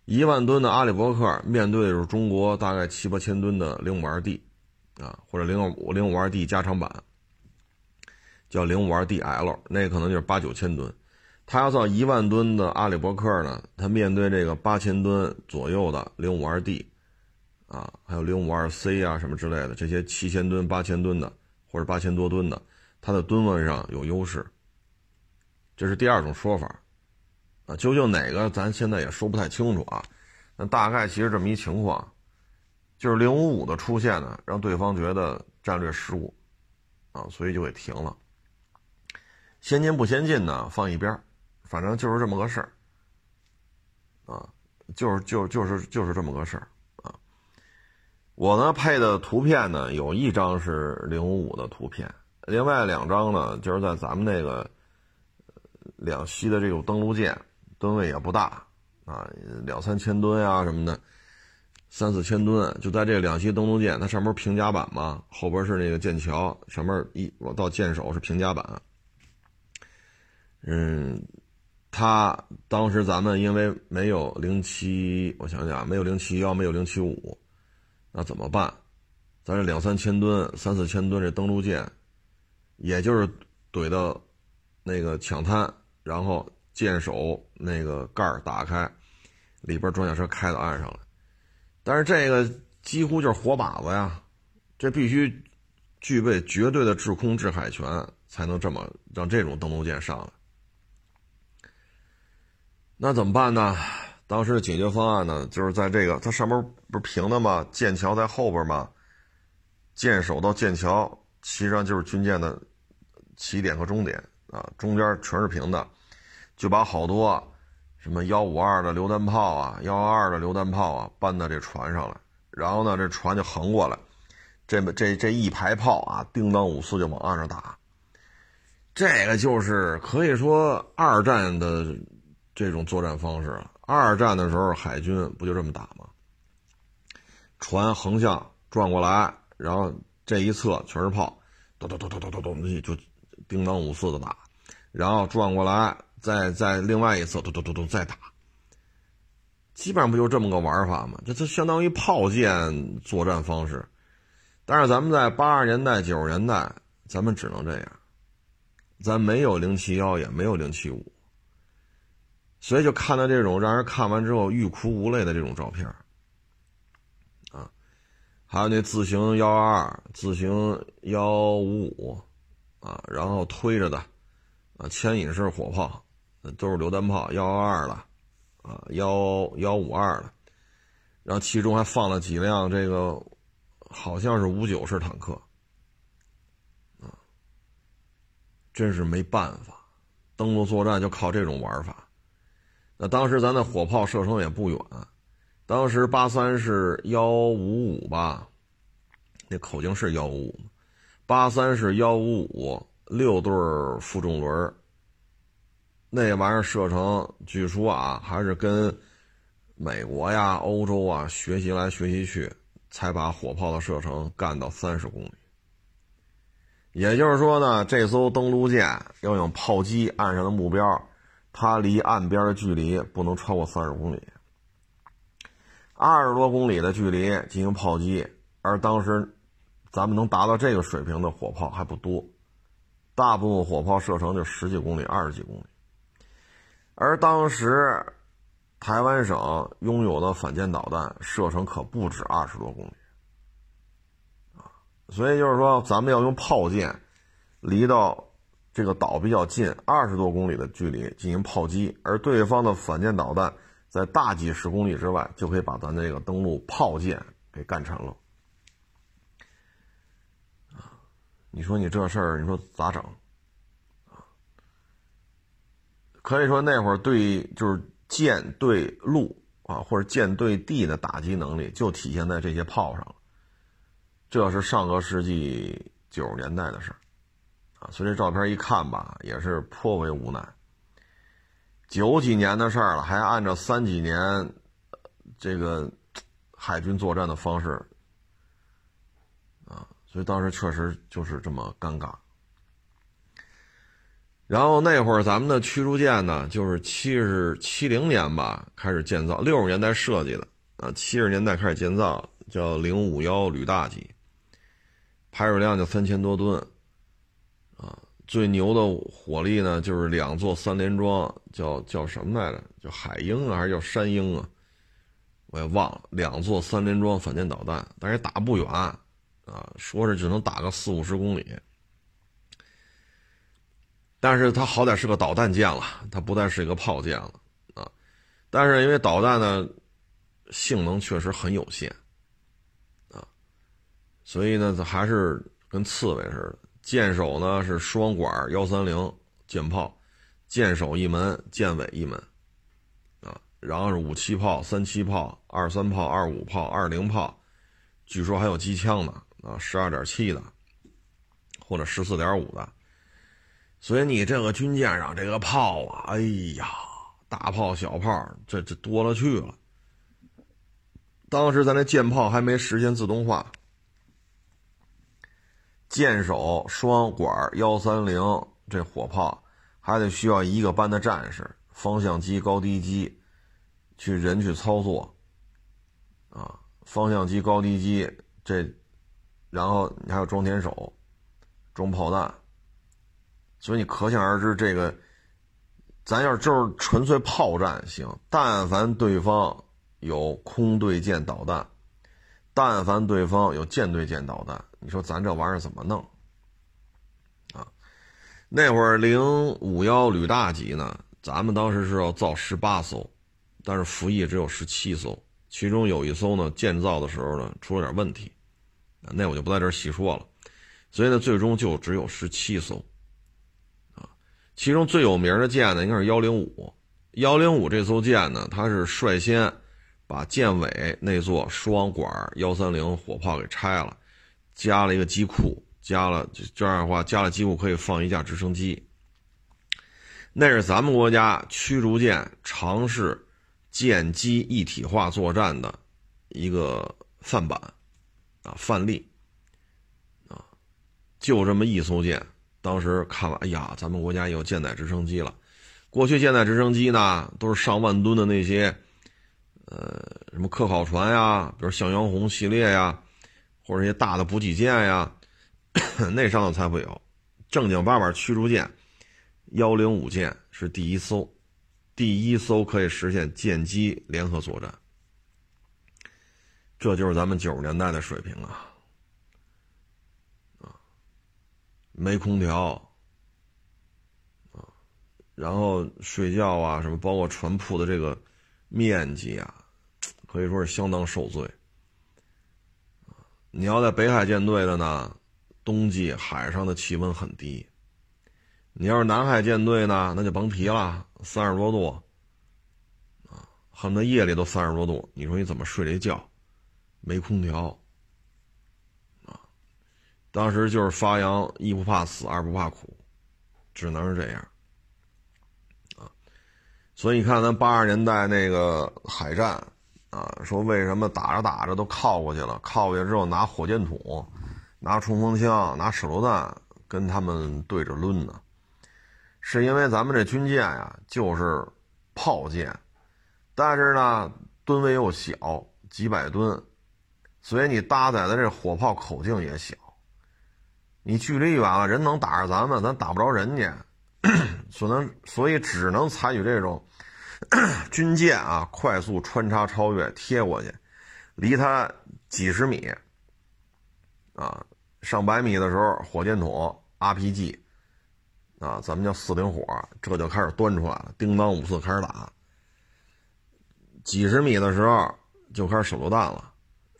[SPEAKER 1] 一万吨的阿里伯克面对的是中国大概七八千吨的零五二 D。啊，或者零五零五二 D 加长版，叫零五二 DL，那可能就是八九千吨。他要造一万吨的阿里伯克呢，他面对这个八千吨左右的零五二 D，啊，还有零五二 C 啊什么之类的这些七千吨、八千吨的或者八千多吨的，它的吨位上有优势。这是第二种说法，啊，究竟哪个咱现在也说不太清楚啊。那大概其实这么一情况。就是零五五的出现呢，让对方觉得战略失误，啊，所以就给停了。先进不先进呢，放一边反正就是这么个事儿，啊，就是就就是就是这么个事儿啊。我呢配的图片呢，有一张是零五五的图片，另外两张呢，就是在咱们那个两栖的这种登陆舰，吨位也不大啊，两三千吨啊什么的，三四千吨，就在这个两栖登陆舰，它上面平甲板嘛，后边是那个舰桥，上面一我到舰首是平甲板。嗯，他当时咱们因为没有零七，我想想，没有零七幺，没有零七五，那怎么办？咱这两三千吨、三四千吨这登陆舰，也就是怼到那个抢滩，然后舰首那个盖儿打开，里边装甲车开到岸上来。但是这个几乎就是活靶子呀，这必须具备绝对的制空制海权，才能这么让这种登陆舰上来。那怎么办呢？当时的解决方案呢，就是在这个它上面不是平的吗？舰桥在后边吗？舰首到舰桥，其实上就是军舰的起点和终点啊，中间全是平的，就把好多什么幺五二的榴弹炮啊、幺二二的榴弹炮啊搬到这船上来，然后呢，这船就横过来，这这这一排炮啊，叮当五四就往岸上打，这个就是可以说二战的。这种作战方式，二战的时候海军不就这么打吗？船横向转过来，然后这一侧全是炮，咚咚咚咚咚咚咚，就叮当五四的打，然后转过来，再再另外一侧嘟嘟嘟嘟再打，基本上不就这么个玩法吗？这这相当于炮舰作战方式。但是咱们在八十年代、九十年代，咱们只能这样，咱没有零七幺，也没有零七五。所以就看到这种让人看完之后欲哭无泪的这种照片啊，还有那自行幺二二、自行幺五五，啊，然后推着的，啊，牵引式火炮，都是榴弹炮，幺二二的，啊，幺幺五二的，然后其中还放了几辆这个，好像是五九式坦克，啊，真是没办法，登陆作战就靠这种玩法。那当时咱的火炮射程也不远，当时八三是幺五五吧，那口径是幺五五，八三是幺五五，六对负重轮那玩意儿射程据说啊，还是跟美国呀、欧洲啊学习来学习去，才把火炮的射程干到三十公里。也就是说呢，这艘登陆舰要用炮击岸上的目标。它离岸边的距离不能超过三十公里，二十多公里的距离进行炮击，而当时咱们能达到这个水平的火炮还不多，大部分火炮射程就十几公里、二十几公里，而当时台湾省拥有的反舰导弹射程可不止二十多公里，啊，所以就是说咱们要用炮舰离到。这个岛比较近，二十多公里的距离进行炮击，而对方的反舰导弹在大几十公里之外，就可以把咱这个登陆炮舰给干沉了。啊，你说你这事儿，你说咋整？啊，可以说那会儿对就是舰对陆啊，或者舰对地的打击能力，就体现在这些炮上了。这是上个世纪九十年代的事儿。啊，所以这照片一看吧，也是颇为无奈。九几年的事儿了，还按照三几年这个海军作战的方式，所以当时确实就是这么尴尬。然后那会儿咱们的驱逐舰呢，就是七十七零年吧开始建造，六十年代设计的啊，七十年代开始建造，叫零五幺旅大级，排水量就三千多吨。啊最牛的火力呢，就是两座三联装，叫叫什么来着？叫海鹰啊，还是叫山鹰啊？我也忘了。两座三联装反舰导弹，但是打不远啊，说是只能打个四五十公里。但是它好歹是个导弹舰了，它不再是一个炮舰了啊。但是因为导弹呢，性能确实很有限啊，所以呢，它还是跟刺猬似的。舰首呢是双管幺三零舰炮，舰首一门，舰尾一门，啊，然后是五七炮、三七炮、二三炮、二五炮、二零炮，据说还有机枪呢，啊，十二点七的，或者十四点五的。所以你这个军舰上这个炮啊，哎呀，大炮小炮这这多了去了。当时咱那舰炮还没实现自动化，舰首双管幺三零这火炮还得需要一个班的战士，方向机、高低机去人去操作啊，方向机、高低机这，然后你还有装填手装炮弹，所以你可想而知，这个咱要就是纯粹炮战行，但凡对方。有空对舰导弹，但凡对方有舰对舰导弹，你说咱这玩意儿怎么弄？啊，那会儿零五幺旅大级呢，咱们当时是要造十八艘，但是服役只有十七艘，其中有一艘呢建造的时候呢出了点问题，那我就不在这儿细说了，所以呢最终就只有十七艘，啊，其中最有名的舰呢应该是幺零五，幺零五这艘舰呢，它是率先。把舰尾那座双管幺三零火炮给拆了，加了一个机库，加了这样的话，加了机库可以放一架直升机。那是咱们国家驱逐舰尝试舰机一体化作战的一个范本啊，范例啊，就这么一艘舰。当时看了，哎呀，咱们国家有舰载直升机了。过去舰载直升机呢，都是上万吨的那些。呃，什么科考船呀，比如向阳红系列呀，或者一些大的补给舰呀，[COUGHS] 那上头才会有正经八百驱逐舰。幺零五舰是第一艘，第一艘可以实现舰机联合作战。这就是咱们九十年代的水平啊！啊，没空调啊，然后睡觉啊，什么包括船铺的这个面积啊。可以说是相当受罪。你要在北海舰队的呢，冬季海上的气温很低；你要是南海舰队呢，那就甭提了，三十多度，啊，恨不得夜里都三十多度。你说你怎么睡这觉？没空调，啊，当时就是发扬一不怕死，二不怕苦，只能是这样，啊，所以你看咱八十年代那个海战。啊，说为什么打着打着都靠过去了？靠过去之后拿火箭筒、拿冲锋枪、拿手榴弹跟他们对着抡呢？是因为咱们这军舰呀，就是炮舰，但是呢吨位又小，几百吨，所以你搭载的这火炮口径也小，你距离远了，人能打着咱们，咱打不着人家，[CLEARS THROAT] 所能所以只能采取这种。[CLEARS THROAT] 军舰啊，快速穿插超越，贴过去，离他几十米，啊，上百米的时候，火箭筒、RPG，啊，咱们叫四零火，这就开始端出来了，叮当五四开始打。几十米的时候就开始手榴弹了，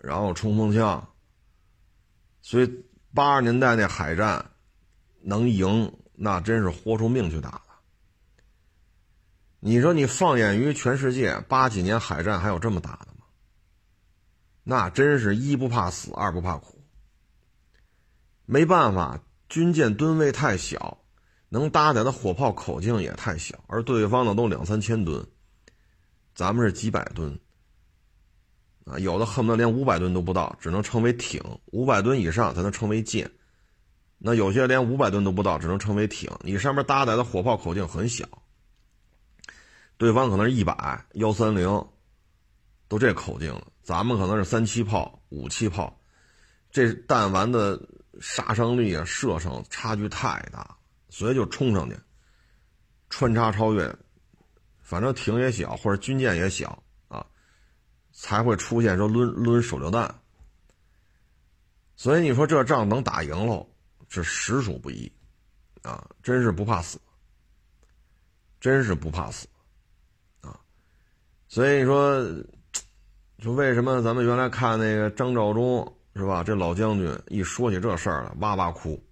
[SPEAKER 1] 然后冲锋枪。所以八十年代那海战能赢，那真是豁出命去打了。你说你放眼于全世界，八几年海战还有这么打的吗？那真是一不怕死，二不怕苦。没办法，军舰吨位太小，能搭载的火炮口径也太小，而对方呢都两三千吨，咱们是几百吨，啊，有的恨不得连五百吨都不到，只能称为艇；五百吨以上才能称为舰。那有些连五百吨都不到，只能称为艇。你上面搭载的火炮口径很小。对方可能是一百幺三零，都这口径了。咱们可能是三七炮、五七炮，这弹丸的杀伤力啊、射程差距太大，所以就冲上去，穿插超越。反正艇也小，或者军舰也小，才会出现说抡抡手榴弹。所以你说这仗能打赢喽，这实属不易啊！真是不怕死，真是不怕死。啊所以说，说为什么咱们原来看那个张召忠是吧？这老将军一说起这事儿来，哇哇哭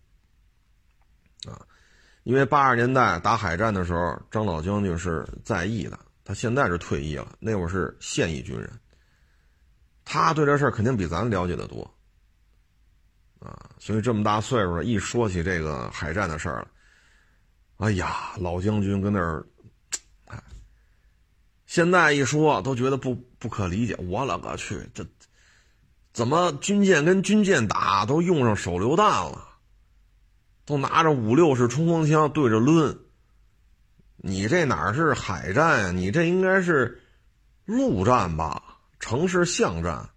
[SPEAKER 1] 啊！因为八十年代打海战的时候，张老将军是在役的，他现在是退役了，那会儿是现役军人，他对这事儿肯定比咱了解的多啊，所以这么大岁数了，一说起这个海战的事儿了，哎呀，老将军跟那儿，现在一说都觉得不不可理解。我勒个去，这怎么军舰跟军舰打都用上手榴弹了，都拿着五六式冲锋枪对着抡？你这哪是海战呀？你这应该是陆战吧？城市巷战。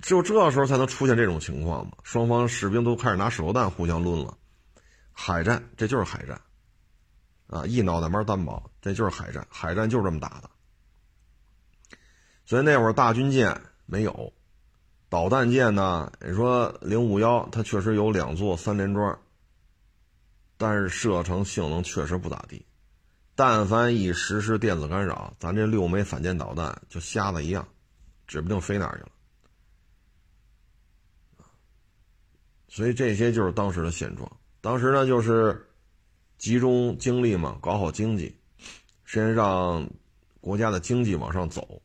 [SPEAKER 1] 只有这时候才能出现这种情况嘛？双方士兵都开始拿手榴弹互相抡了，海战这就是海战，啊，一脑袋门担保，这就是海战，海战就是这么打的。所以那会儿大军舰没有，导弹舰呢？你说零五幺它确实有两座三联装，但是射程性能确实不咋地。但凡一实施电子干扰，咱这六枚反舰导弹就瞎子一样，指不定飞哪去了。所以这些就是当时的现状。当时呢，就是集中精力嘛，搞好经济，先让国家的经济往上走，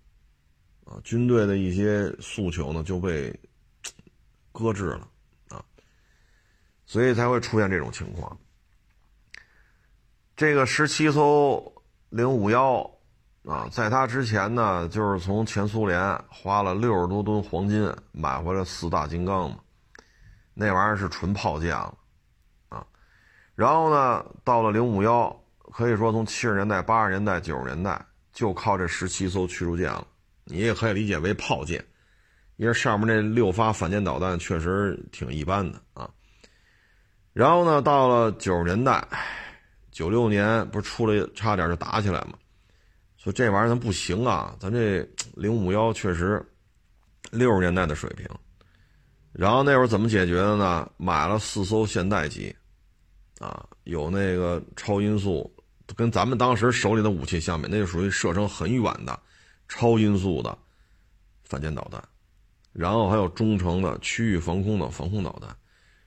[SPEAKER 1] 啊，军队的一些诉求呢就被搁置了，啊，所以才会出现这种情况。这个十七艘零五幺啊，在它之前呢，就是从前苏联花了六十多吨黄金买回来四大金刚嘛。那玩意儿是纯炮舰了，啊，然后呢，到了零五幺，可以说从七十年代、八十年代、九十年代就靠这十七艘驱逐舰了。你也可以理解为炮舰，因为上面那六发反舰导弹确实挺一般的啊。然后呢，到了九十年代，九六年不是出了差点就打起来嘛，说这玩意儿咱不行啊，咱这零五幺确实六十年代的水平。然后那会儿怎么解决的呢？买了四艘现代机，啊，有那个超音速，跟咱们当时手里的武器相比，那就属于射程很远的超音速的反舰导弹。然后还有中程的区域防空的防空导弹，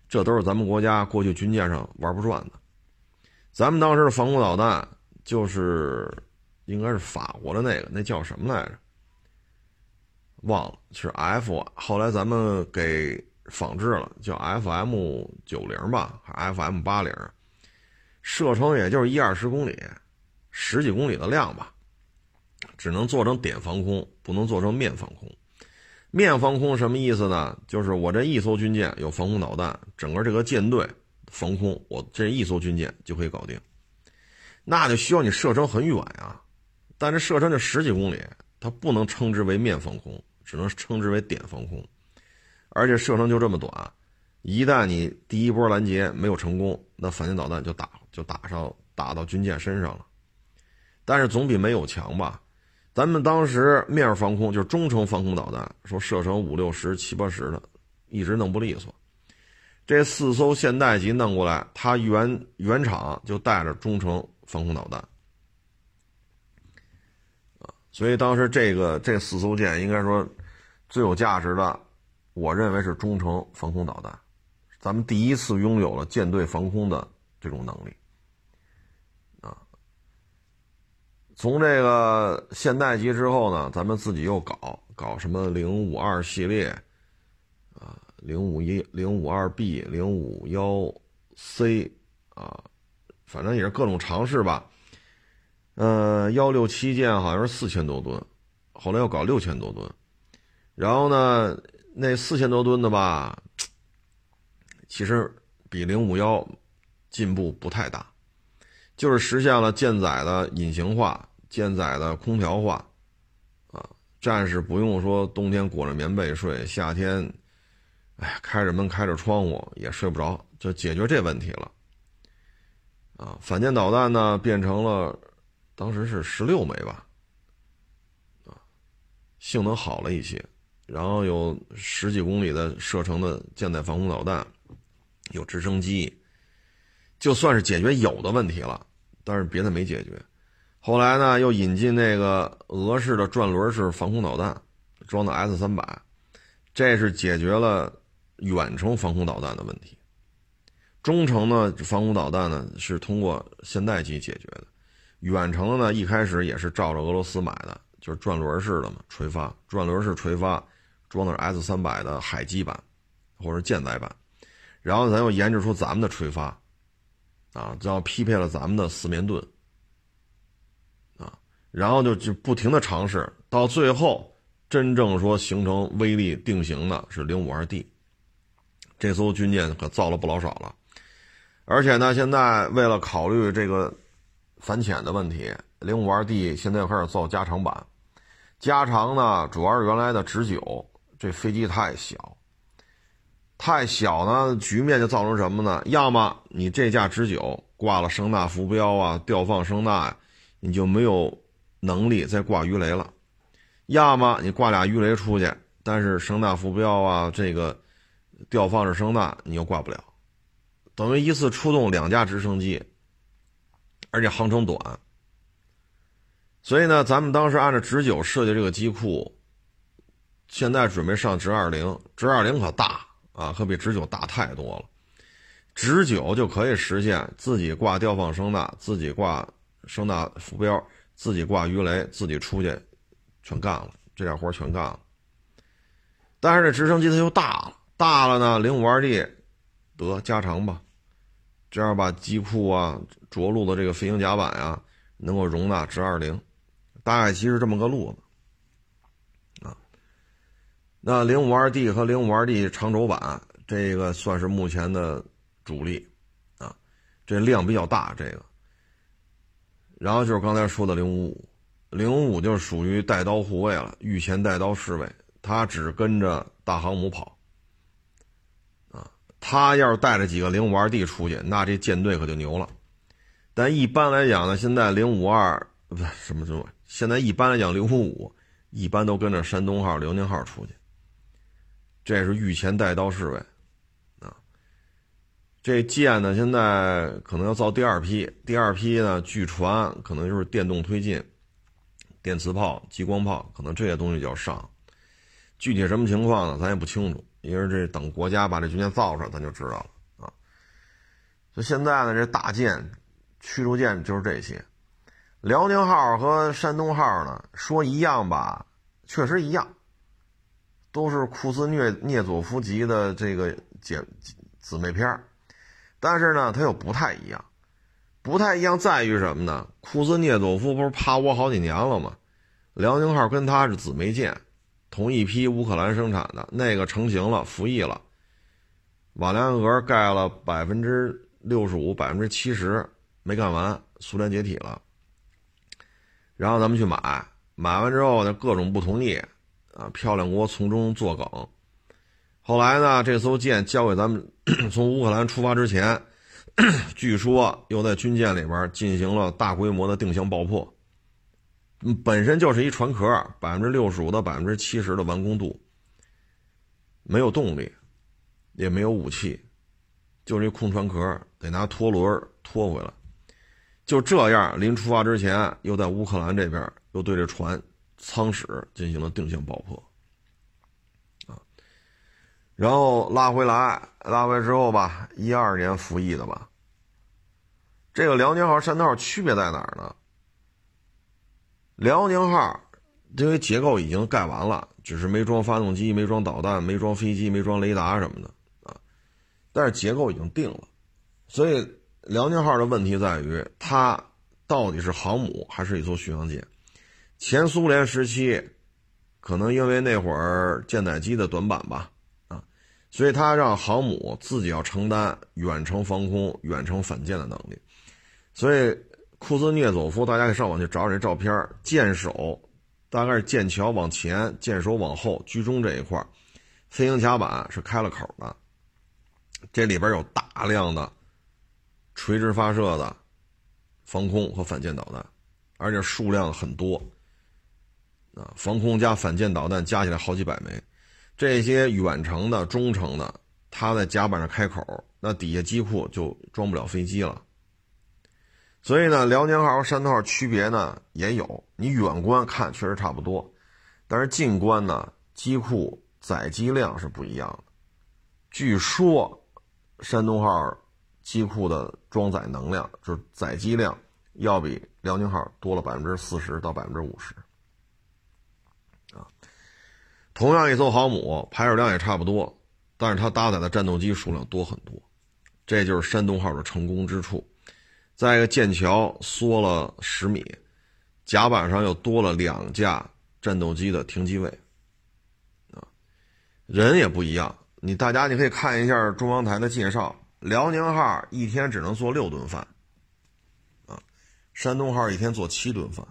[SPEAKER 1] 这都是咱们国家过去军舰上玩不转的。咱们当时的防空导弹就是应该是法国的那个，那叫什么来着？忘了是 F，后来咱们给仿制了，叫 FM 九零吧，还是 FM 八零，射程也就是一二十公里，十几公里的量吧，只能做成点防空，不能做成面防空。面防空什么意思呢？就是我这一艘军舰有防空导弹，整个这个舰队防空，我这一艘军舰就可以搞定。那就需要你射程很远啊，但这射程就十几公里，它不能称之为面防空。只能称之为点防空，而且射程就这么短，一旦你第一波拦截没有成功，那反舰导弹就打就打上打到军舰身上了。但是总比没有强吧？咱们当时面防空就是中程防空导弹，说射程五六十、七八十的，一直弄不利索。这四艘现代级弄过来，它原原厂就带着中程防空导弹。所以当时这个这四艘舰应该说最有价值的，我认为是中程防空导弹。咱们第一次拥有了舰队防空的这种能力啊。从这个现代级之后呢，咱们自己又搞搞什么零五二系列，零五一、零五二 B、零五幺 C 啊，反正也是各种尝试吧。呃，幺六七舰好像是四千多吨，后来又搞六千多吨，然后呢，那四千多吨的吧，其实比零五幺进步不太大，就是实现了舰载的隐形化、舰载的空调化，啊，战士不用说冬天裹着棉被睡，夏天，哎，开着门开着窗户也睡不着，就解决这问题了，啊，反舰导弹呢变成了。当时是十六枚吧，啊，性能好了一些，然后有十几公里的射程的舰载防空导弹，有直升机，就算是解决有的问题了，但是别的没解决。后来呢，又引进那个俄式的转轮式防空导弹，装的 S 三百，这是解决了远程防空导弹的问题。中程呢，防空导弹呢是通过现代机解决的。远程的呢，一开始也是照着俄罗斯买的，就是转轮式的嘛，垂发，转轮式垂发，装的是 S 三百的海基版，或者舰载版，然后咱又研制出咱们的垂发，啊，这样匹配了咱们的四面盾，啊，然后就就不停的尝试，到最后真正说形成威力定型的是零五二 D，这艘军舰可造了不老少了，而且呢，现在为了考虑这个反潜的问题，零五二 D 现在又开始造加长版。加长呢，主要是原来的直九，这飞机太小，太小呢，局面就造成什么呢？要么你这架直九挂了声纳浮标啊，吊放声纳，你就没有能力再挂鱼雷了；要么你挂俩鱼雷出去，但是声纳浮标啊，这个吊放式声呐你又挂不了，等于一次出动两架直升机，而且航程短。所以呢，咱们当时按照直九设计这个机库，现在准备上直二零，直二零可大啊，可比直九大太多了。直九就可以实现自己挂吊放声呐，自己挂声呐浮标，自己挂鱼雷，自己出去全干了，这点活全干了。但是这直升机它又大了，大了呢，零五二 D 得加长吧，这样把机库啊、着陆的这个飞行甲板啊，能够容纳直二零。大概其实这么个路子。啊，那零五二 D 和零五二 D 长轴版这个算是目前的主力。啊，这量比较大这个。然后就是刚才说的零五五，零五五就属于带刀护卫了，御前带刀侍卫，他只跟着大航母跑。他要是带着几个零五二 D 出去，那这舰队可就牛了。但一般来讲呢，现在零五二不是什么什么。现在一般来讲，零五五一般都跟着山东号、辽宁号出去。这是御前带刀侍卫，啊，这舰呢现在可能要造第二批，第二批呢据传可能就是电动推进、电磁炮、激光炮，可能这些东西就要上。具体什么情况呢？咱也不清楚，因为这等国家把这军舰造出来，咱就知道了啊。所以现在呢，这大舰、驱逐舰就是这些。辽宁号和山东号呢，说一样吧，确实一样，都是库兹涅涅佐夫级的这个姐姊妹片但是呢，它又不太一样，不太一样在于什么呢？库兹涅佐夫不是趴窝好几年了吗？辽宁号跟它是姊妹舰，同一批乌克兰生产的，那个成型了，服役了，瓦良格盖了百分之六十五、百分之七十没干完，苏联解体了。然后咱们去买，买完之后呢，各种不同意，啊，漂亮国从中作梗。后来呢，这艘舰交给咱们，[CLEARS THROAT] 从乌克兰出发之前，[CLEARS THROAT] 据说又在军舰里边进行了大规模的定向爆破。嗯，本身就是一船壳，百分之六十五到百分之七十的完工度，没有动力，也没有武器，就是一空船壳，得拿拖轮拖回来。就这样，临出发之前，又在乌克兰这边又对这船舱室进行了定向爆破，啊，然后拉回来，拉回来之后吧，一二年服役的吧。这个辽宁号、山东号区别在哪儿呢？辽宁号因为结构已经盖完了，只是没装发动机、没装导弹、没装飞机、没装雷达什么的啊，但是结构已经定了，所以。辽宁号的问题在于，它到底是航母还是一艘巡洋舰？前苏联时期，可能因为那会儿舰载机的短板吧，啊，所以它让航母自己要承担远程防空、远程反舰的能力。所以库兹涅佐夫，大家可以上网去找找这照片，舰首大概是舰桥往前，舰首往后，居中这一块，飞行甲板是开了口的，这里边有大量的。垂直发射的防空和反舰导弹，而且数量很多啊！防空加反舰导弹加起来好几百枚。这些远程的、中程的，它在甲板上开口，那底下机库就装不了飞机了。所以呢，辽宁号和山东号区别呢也有。你远观看确实差不多，但是近观呢，机库载机量是不一样的。据说山东号。机库的装载能量就是载机量，要比辽宁号多了百分之四十到百分之五十，啊，同样一艘航母排水量也差不多，但是它搭载的战斗机数量多很多，这就是山东号的成功之处。再一个，剑桥缩了十米，甲板上又多了两架战斗机的停机位，啊，人也不一样。你大家你可以看一下中央台的介绍，辽宁号一天只能做六顿饭，啊，山东号一天做七顿饭。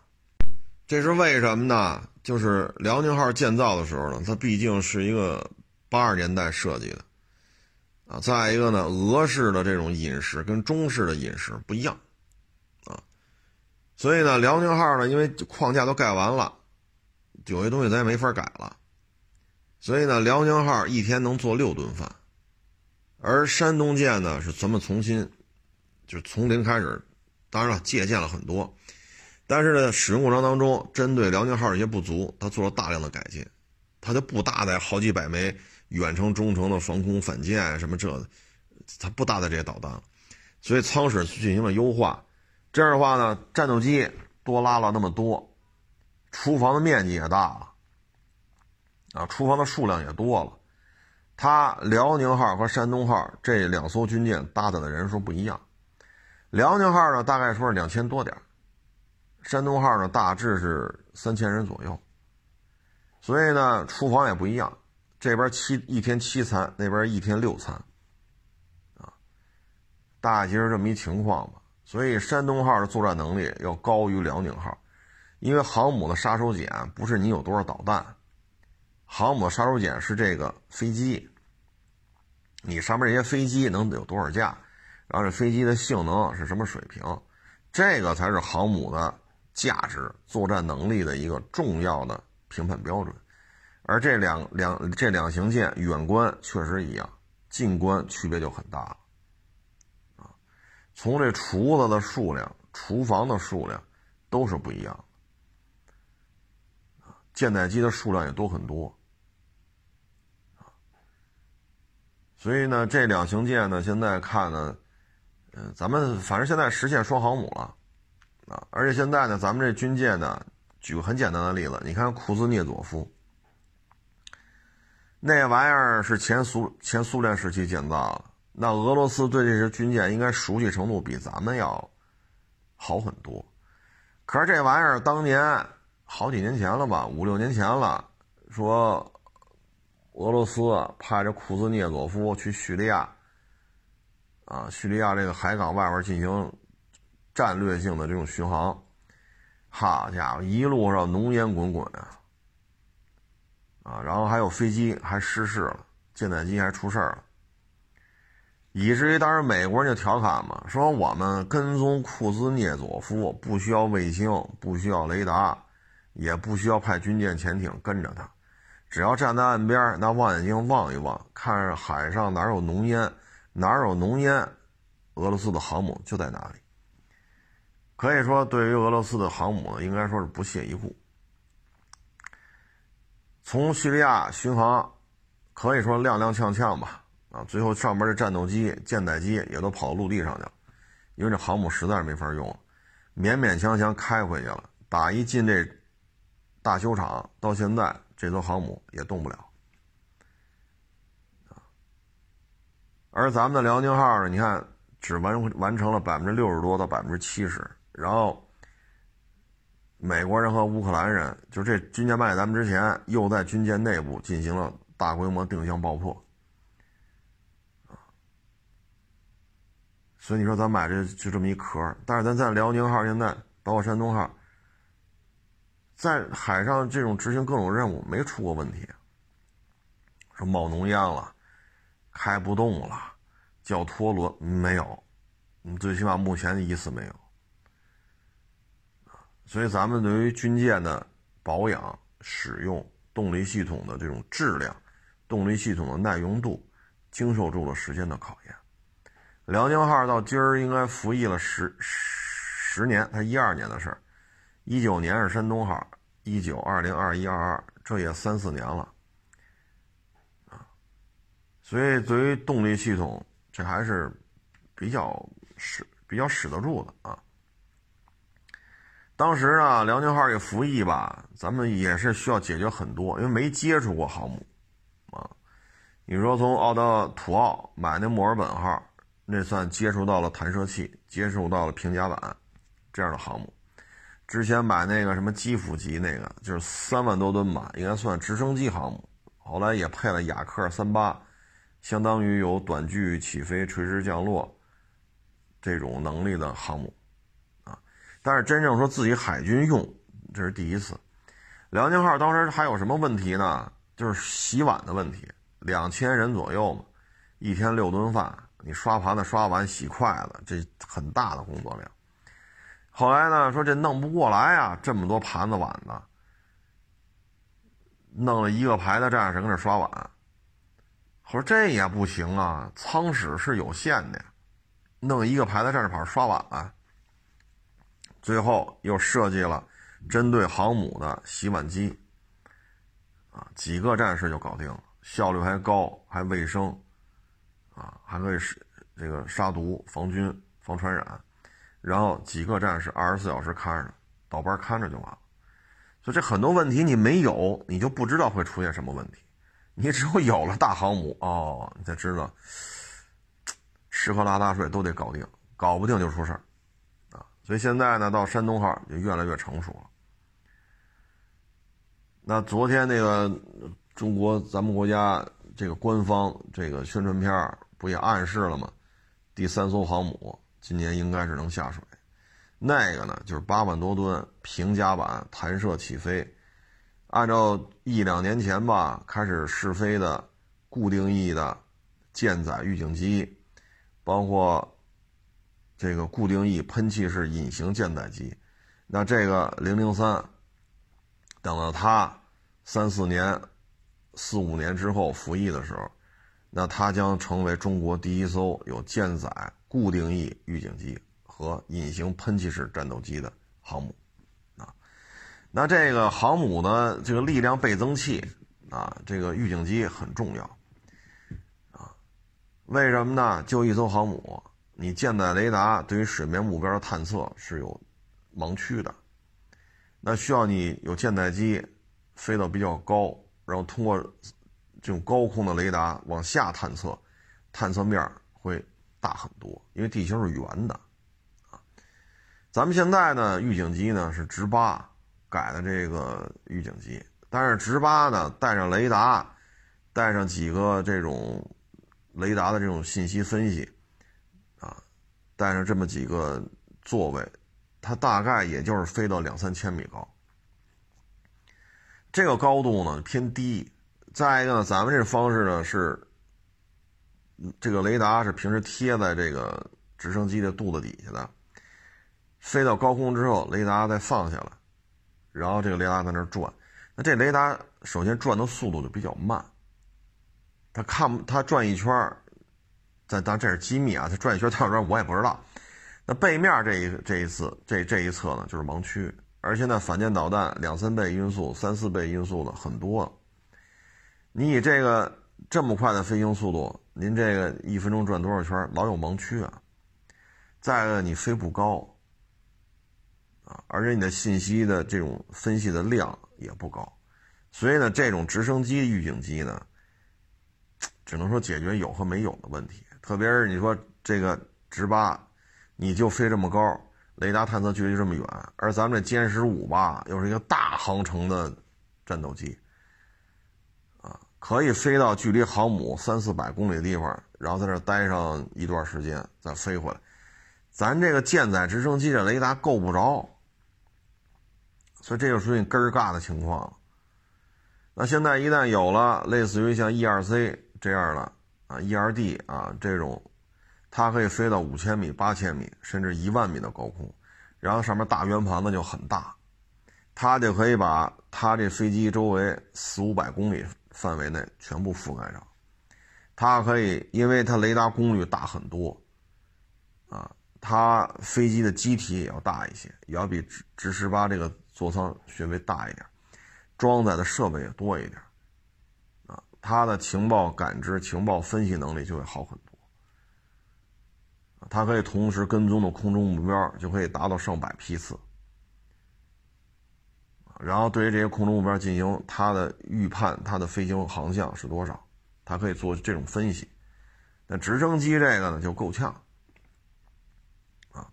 [SPEAKER 1] 这是为什么呢？就是辽宁号建造的时候呢，它毕竟是一个八十年代设计的，啊，再一个呢，俄式的这种饮食跟中式的饮食不一样，啊，所以呢，辽宁号呢，因为框架都盖完了，有些东西咱也没法改了，所以呢，辽宁号一天能做六顿饭，而山东舰呢，是咱们重新，就是从零开始，当然了，借鉴了很多。但是呢，使用过程当中，针对辽宁号一些不足，它做了大量的改进，它就不搭载好几百枚远程、中程的防空反舰什么这的，它不搭载这些导弹了，所以舱室进行了优化。这样的话呢，战斗机多拉了那么多，厨房的面积也大了，啊，厨房的数量也多了。它辽宁号和山东号这两艘军舰搭载的人数不一样，辽宁号呢大概说是两千多点山东号呢，大致是三千人左右，所以呢，厨房也不一样，这边七一天七餐，那边一天六餐，啊，大概是这么一情况吧。所以山东号的作战能力要高于辽宁号，因为航母的杀手锏不是你有多少导弹，航母杀手锏是这个飞机，你上面这些飞机能有多少架，然后这飞机的性能是什么水平，这个才是航母的。价值、作战能力的一个重要的评判标准，而这两两这两型舰远观确实一样，近观区别就很大了。啊，从这厨子的数量、厨房的数量都是不一样的，啊，舰载机的数量也都很多，啊，所以呢，这两型舰呢，现在看呢，嗯，咱们反正现在实现双航母了。啊！而且现在呢，咱们这军舰呢，举个很简单的例子，你看库兹涅佐夫那玩意儿是前苏前苏联时期建造的，那俄罗斯对这些军舰应该熟悉程度比咱们要好很多。可是这玩意儿当年好几年前了吧，五六年前了，说俄罗斯派这库兹涅佐夫去叙利亚，啊，叙利亚这个海港外边进行。战略性的这种巡航，好家伙，一路上浓烟滚滚啊！啊，然后还有飞机还失事了，舰载机还出事了，以至于当时美国人就调侃嘛，说我们跟踪库兹涅佐夫不需要卫星，不需要雷达，也不需要派军舰、潜艇跟着他，只要站在岸边拿望远镜望一望，看海上哪有浓烟，哪有浓烟，俄罗斯的航母就在哪里。可以说，对于俄罗斯的航母呢，应该说是不屑一顾。从叙利亚巡航，可以说踉踉跄跄吧，啊，最后上边的战斗机、舰载机也都跑到陆地上去了，因为这航母实在是没法用了，勉勉强强开回去了。打一进这大修厂，到现在这艘航母也动不了。而咱们的辽宁号呢，你看只完完成了百分之六十多到百分之七十。然后，美国人和乌克兰人就这军舰卖咱们之前，又在军舰内部进行了大规模定向爆破，所以你说咱买这就这么一壳但是咱在辽宁号现在，包括山东号，在海上这种执行各种任务没出过问题，说冒浓烟了，开不动了，叫拖轮没有，你最起码目前一次没有。所以，咱们对于军舰的保养、使用、动力系统的这种质量、动力系统的耐用度，经受住了时间的考验。辽宁号到今儿应该服役了十十年，它一二年的事儿，一九年是山东号，一九、二零、二一、二二，这也三四年了啊。所以，对于动力系统，这还是比较使比较使得住的啊。当时呢，辽宁号这服役吧，咱们也是需要解决很多，因为没接触过航母，啊，你说从澳大土澳买那墨尔本号，那算接触到了弹射器，接触到了平甲板这样的航母。之前买那个什么基辅级那个，就是三万多吨吧，应该算直升机航母。后来也配了雅克三八，相当于有短距起飞、垂直降落这种能力的航母。但是真正说自己海军用，这是第一次。辽宁号当时还有什么问题呢？就是洗碗的问题。两千人左右嘛，一天六顿饭，你刷盘子、刷碗、洗筷子，这很大的工作量。后来呢，说这弄不过来啊，这么多盘子碗的，弄了一个排的战士跟那刷碗。我说这也不行啊，舱室是有限的，弄一个排的战士跑刷碗。最后又设计了针对航母的洗碗机，啊，几个战士就搞定了。效率还高，还卫生，啊，还可以是这个杀毒、防菌、防传染，然后几个战士二十四小时看着，倒班看着就完了。所以这很多问题你没有，你就不知道会出现什么问题。你只有有了大航母哦，你才知道吃喝拉撒睡都得搞定，搞不定就出事儿，所以现在呢，到山东号就越来越成熟了。那昨天那个。中国咱们国家这个官方这个宣传片不也暗示了吗？第三艘航母今年应该是能下水，那个呢就是八万多吨平甲板弹射起飞，按照一两年前吧开始试飞的固定翼的舰载预警机，包括这个固定翼喷气式隐形舰载机，那这个零零三等到它三四年。四五年之后服役的时候，那它将成为中国第一艘有舰载固定翼预警机和隐形喷气式战斗机的航母，啊，那这个航母的这个力量倍增器啊，这个预警机很重要，啊，为什么呢？就一艘航母，你舰载雷达对于水面目标的探测是有盲区的，那需要你有舰载机飞到比较高。然后通过这种高空的雷达往下探测，探测面会大很多，因为地球是圆的啊。咱们现在呢，预警机呢是直八改的这个预警机，但是直八呢带上雷达，带上几个这种雷达的这种信息分析，带上这么几个座位，它大概也就是飞到两三千米高。这个高度呢偏低，再一个呢，咱们这方式呢是，这个雷达是平时贴在这个直升机的肚子底下的，飞到高空之后，雷达再放下来，然后这个雷达在那转，那这雷达首先转的速度就比较慢，它看它转一圈，但当这是机密啊，它转一圈多少转我也不知道，那背面这一这一次这这一侧呢就是盲区。而且呢，反舰导弹两三倍音速、三四倍音速的很多。你以这个这么快的飞行速度，您这个一分钟转多少圈，老有盲区啊。再一个，你飞不高啊，而且你的信息的这种分析的量也不高，所以呢，这种直升机预警机呢，只能说解决有和没有的问题。特别是你说这个直八，你就飞这么高。雷达探测距离这么远，而咱们这歼十五吧，又是一个大航程的战斗机，啊，可以飞到距离航母三四百公里的地方，然后在这待上一段时间再飞回来。咱这个舰载直升机的雷达够不着，所以这就属于根儿尬的情况。那现在一旦有了类似于像 E 二 C 这样的啊，E R D 啊这种。它可以飞到五千米、八千米，甚至一万米的高空，然后上面大圆盘子就很大，它就可以把它这飞机周围四五百公里范围内全部覆盖上。它可以，因为它雷达功率大很多，啊，它飞机的机体也要大一些，也要比直直十八这个座舱稍微大一点，装载的设备也多一点，他，的情报感知、情报分析能力就会好很多。它可以同时跟踪的空中目标就可以达到上百批次，然后对于这些空中目标进行它的预判，它的飞行航向是多少，它可以做这种分析。那直升机这个呢就够呛啊，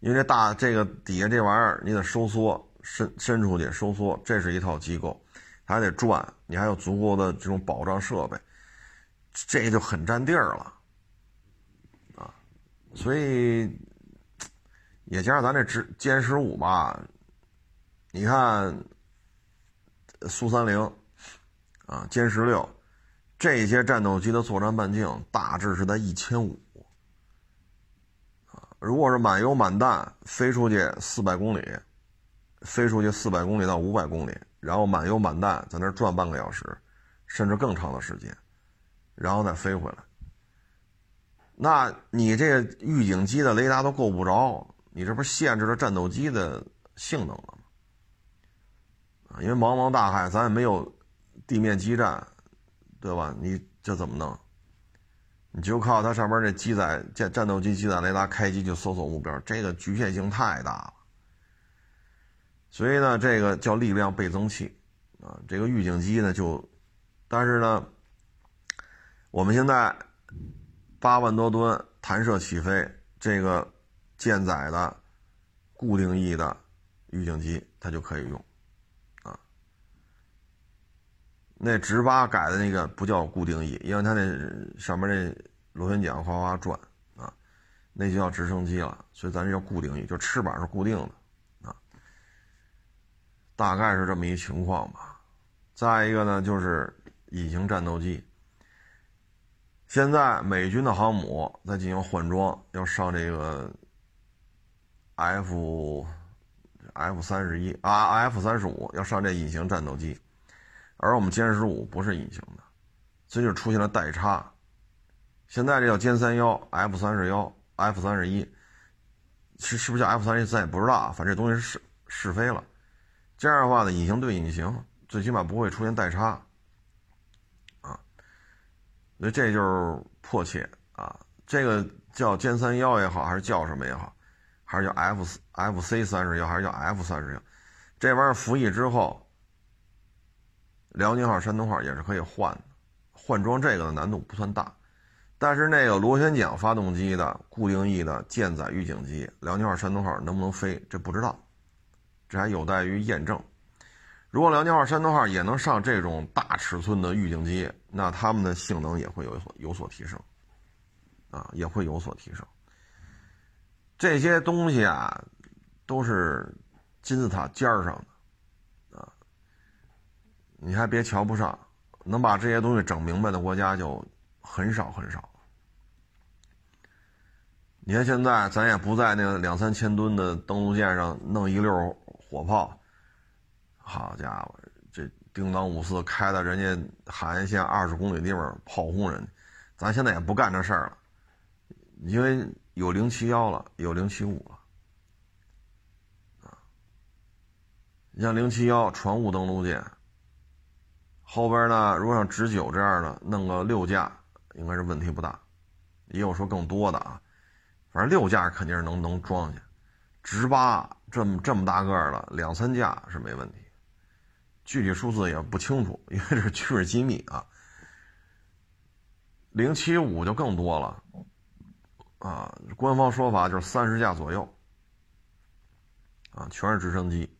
[SPEAKER 1] 因为这大这个底下这玩意儿你得收缩伸伸出去收缩，这是一套机构，还得转，你还有足够的这种保障设备，这就很占地儿了啊，所以也加上咱这直歼十五吧，你看苏三零啊，歼十六。这些战斗机的作战半径大致是在一千五，啊，如果是满油满弹飞出去四百公里，飞出去四百公里到五百公里，然后满油满弹在那转半个小时，甚至更长的时间，然后再飞回来，那你这个预警机的雷达都够不着，你这不是限制了战斗机的性能了吗？啊，因为茫茫大海，咱也没有地面基站。对吧？你这怎么弄？你就靠它上面这机载战战斗机机载雷达开机就搜索目标，这个局限性太大了。所以呢，这个叫力量倍增器啊。这个预警机呢，就，但是呢，我们现在八万多吨弹射起飞，这个舰载的固定翼的预警机，它就可以用。啊那直八改的那个不叫固定翼，因为它那上面那螺旋桨哗哗转啊，那就叫直升机了。所以咱这叫固定翼，就翅膀是固定的。大概是这么一情况吧。再一个呢，就是隐形战斗机。现在美军的航母在进行换装，要上这个 F F 三十一啊 F 三十五，要上这隐形战斗机。而我们歼十五不是隐形的，所以就出现了代差。现在这叫歼三幺、F 三十幺、F 三十一，是是不是叫 F 三十一咱也不知道。反正这东西是试飞了，这样的话呢，隐形对隐形，最起码不会出现代差啊。所以这就是迫切啊。这个叫歼三幺也好，还是叫什么也好，还是叫 F F C 三十幺，还是叫 F 三十幺，这玩意儿服役之后。辽宁号、山东号也是可以换的，换装这个的难度不算大，但是那个螺旋桨发动机的固定翼的舰载预警机，辽宁号、山东号能不能飞？这不知道，这还有待于验证。如果辽宁号、山东号也能上这种大尺寸的预警机，那他们的性能也会有所有所提升，啊，也会有所提升。这些东西啊，都是金字塔尖儿上的。啊你还别瞧不上，能把这些东西整明白的国家就很少很少。你看现在咱也不在那个两三千吨的登陆舰上弄一溜火炮，好家伙，这叮当五四开到人家海岸线二十公里地方炮轰人，咱现在也不干这事儿了，因为有零七幺了，有零七五了，你像零七幺船坞登陆舰。后边呢，如果像直九这样的弄个六架，应该是问题不大。也有说更多的啊，反正六架肯定是能能装下。直八这么这么大个的，两三架是没问题。具体数字也不清楚，因为这是军事机密啊。零七五就更多了，啊，官方说法就是三十架左右，啊，全是直升机。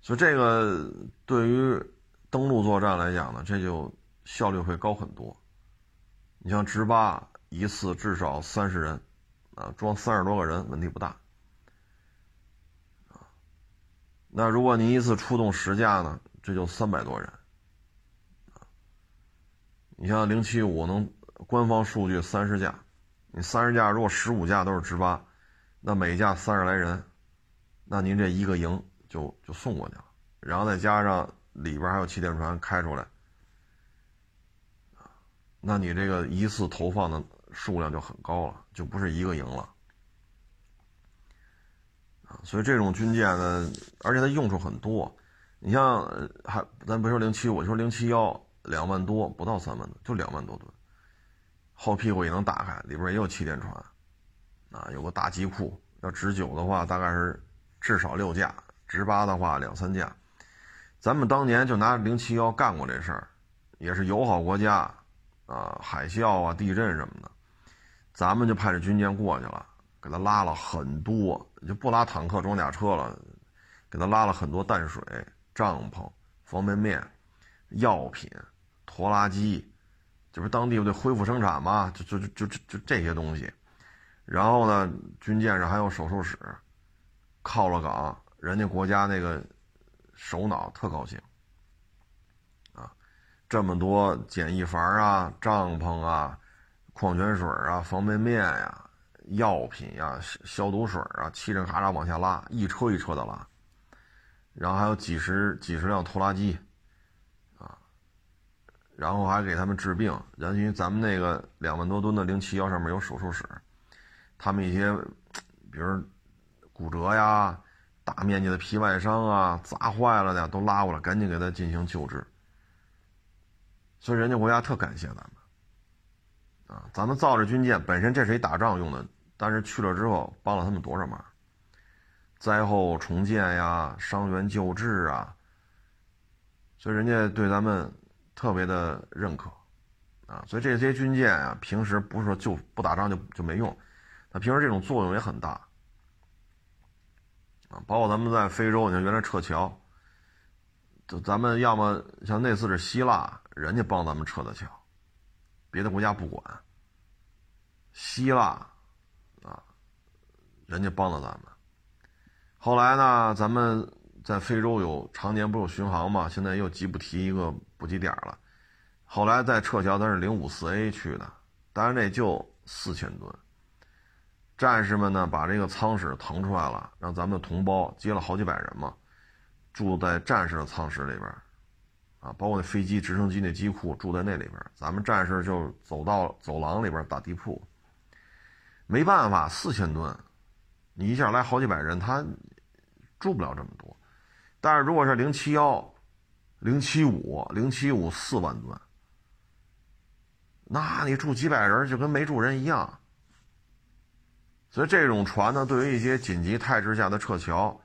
[SPEAKER 1] 所以这个对于。登陆作战来讲呢，这就效率会高很多。你像直八一次至少三十人，啊，装三十多个人问题不大，啊，那如果您一次出动十架呢，这就三百多人，你像零七五能官方数据三十架，你三十架如果十五架都是直八，那每架三十来人，那您这一个营就就送过去了，然后再加上。里边还有气垫船开出来，那你这个一次投放的数量就很高了，就不是一个营了，啊，所以这种军舰呢，而且它用处很多，你像还咱别说零七五，说零七幺两万多，不到三万多，就两万多吨，后屁股也能打开，里边也有气垫船，啊，有个大机库，要直九的话大概是至少六架，直八的话两三架。咱们当年就拿零七幺干过这事儿，也是友好国家，啊，海啸啊、地震什么的，咱们就派这军舰过去了，给他拉了很多，就不拉坦克装甲车了，给他拉了很多淡水、帐篷、方便面、药品、拖拉机，这不是当地不得恢复生产吗？就就就就就这些东西。然后呢，军舰上还有手术室，靠了港，人家国家那个首脑特高兴啊。这么多简易房啊、帐篷啊、矿泉水啊、方便面呀、药品呀、消毒水啊，嘁哩喀喳往下拉，一车一车的拉。然后还有几十几十辆拖拉机，啊，然后还给他们治病。因为咱们那个两万多吨的零七幺上面有手术室，他们一些，比如骨折呀、大面积的皮外伤啊、砸坏了的都拉过来，赶紧给他进行救治。所以人家国家特感谢咱们，啊，咱们造这军舰本身这是一打仗用的，但是去了之后帮了他们多少忙？灾后重建呀，伤员救治啊，所以人家对咱们特别的认可，啊，所以这些军舰啊，平时不是说就不打仗就就没用，它平时这种作用也很大，啊，包括咱们在非洲，你看原来撤侨，就咱们要么像那次是希腊。人家帮咱们撤的侨，别的国家不管。希腊，人家帮了咱们。后来呢，咱们在非洲有常年不有巡航嘛，现在又吉布提一个补给点了。后来再撤侨，咱是零五四 A 去的，当然那就四千吨。战士们呢，把这个舱室腾出来了，让咱们的同胞接了好几百人嘛，住在战士的舱室里边。啊，包括那飞机、直升机那机库住在那里边，咱们战士就走到走廊里边打地铺。没办法，四千吨，你一下来好几百人，他住不了这么多。但是如果是零七幺、零七五、零七五四万吨，那你住几百人就跟没住人一样。所以这种船呢，对于一些紧急态势下的撤侨，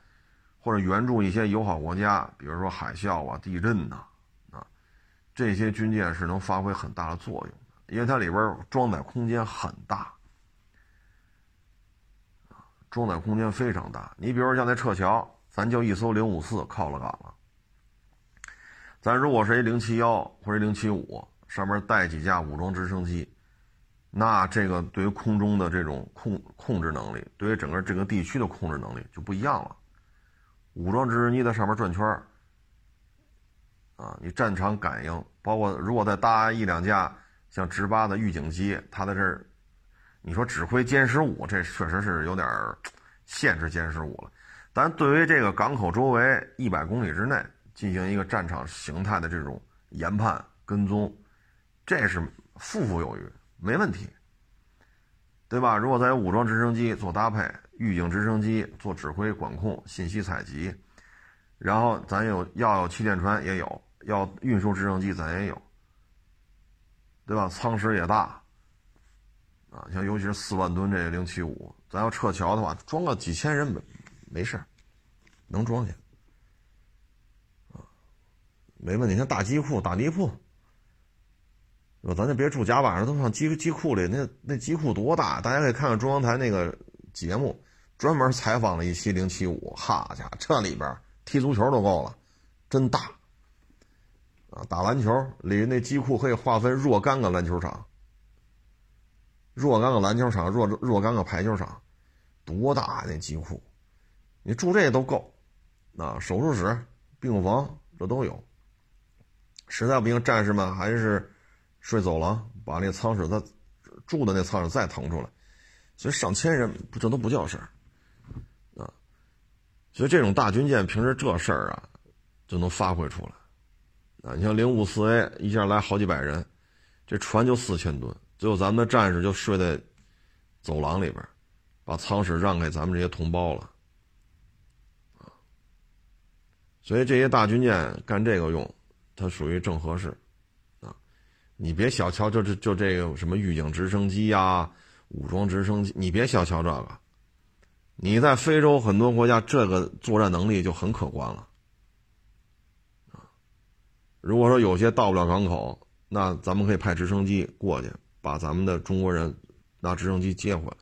[SPEAKER 1] 或者援助一些友好国家，比如说海啸啊、地震呐。啊这些军舰是能发挥很大的作用，因为它里边装载空间很大，装载空间非常大。你比如像那撤侨，咱就一艘零五四靠了港了，咱如果是一零七幺或者零七五，上面带几架武装直升机，那这个对于空中的这种控控制能力，对于整个这个地区的控制能力就不一样了。武装直升机在上面转圈。啊，你战场感应，包括如果再搭一两架像直八的预警机，它在这儿，你说指挥歼十五，这确实是有点限制歼十五了。但对于这个港口周围一百公里之内进行一个战场形态的这种研判跟踪，这是富富有余，没问题，对吧？如果再有武装直升机做搭配，预警直升机做指挥管控、信息采集。然后咱有要有气垫船也有，要运输直升机咱也有，对吧？舱室也大，啊，像尤其是四万吨这个零七五，咱要撤侨的话，装个几千人没没事能装下，啊，没问题。像大机库、大地铺，咱就别住甲板上，都上机机库里。那那机库多大？大家可以看看中央台那个节目，专门采访了一期零七五。哈家伙，这里边。踢足球都够了，真大啊！打篮球里那机库可以划分若干个篮球场，若干个篮球场，若若干个排球场，多大那机库？你住这都够啊！手术室、病房这都有。实在不行，战士们还是睡走廊，把那舱室再住的那舱室再腾出来。所以上千人，这都不叫事儿。啊所以这种大军舰平时这事儿啊，就能发挥出来，啊，你像零五四 A 一下来好几百人，这船就四千吨，最后咱们的战士就睡在走廊里边，把舱室让给咱们这些同胞了，啊，所以这些大军舰干这个用，它属于正合适，啊，你别小瞧就这就这个什么预警直升机呀，武装直升机，你别小瞧这个。你在非洲很多国家，这个作战能力就很可观了，啊，如果说有些到不了港口，那咱们可以派直升机过去，把咱们的中国人拿直升机接回来，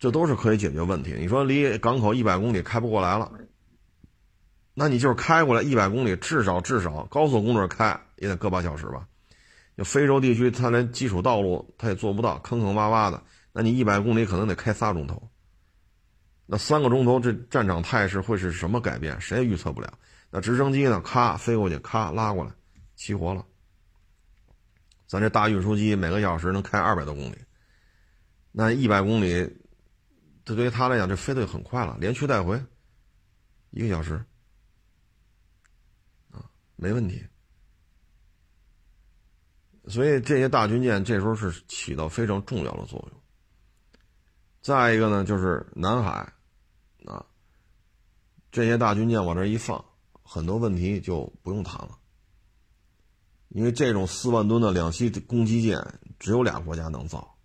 [SPEAKER 1] 这都是可以解决问题。你说离港口一百公里开不过来了，那你就是开过来一百公里，至少至少高速公路开也得个把小时吧？就非洲地区，它连基础道路它也做不到，坑坑洼洼的，那你一百公里可能得开仨钟头。那三个钟头，这战场态势会是什么改变？谁也预测不了。那直升机呢？咔飞过去，咔拉过来，齐活了。咱这大运输机每个小时能开二百多公里，那一百公里，这对于他来讲，这飞得很快了，连去带回，一个小时，啊，没问题。所以这些大军舰这时候是起到非常重要的作用。再一个呢，就是南海，啊，这些大军舰往这一放。很多问题就不用谈了，因为这种四万吨的两栖攻击舰只有俩国家能造。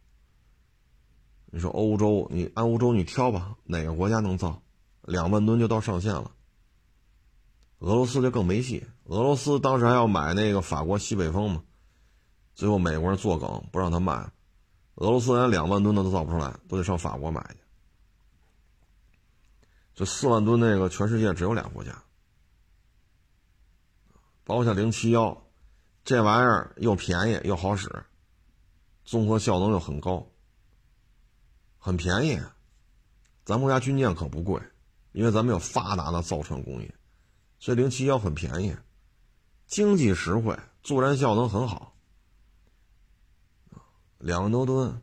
[SPEAKER 1] 你说欧洲，你按欧洲你挑吧，哪个国家能造？两万吨就到上限了。俄罗斯就更没戏，俄罗斯当时还要买那个法国西北风嘛，最后美国人作梗不让他卖，俄罗斯连两万吨的都造不出来，都得上法国买去。这四万吨那个，全世界只有俩国家。包括像零七幺，这玩意儿又便宜又好使，综合效能又很高，很便宜。咱们国家军舰可不贵，因为咱们有发达的造船工业，所以零七幺很便宜，经济实惠，作战效能很好。两万多吨，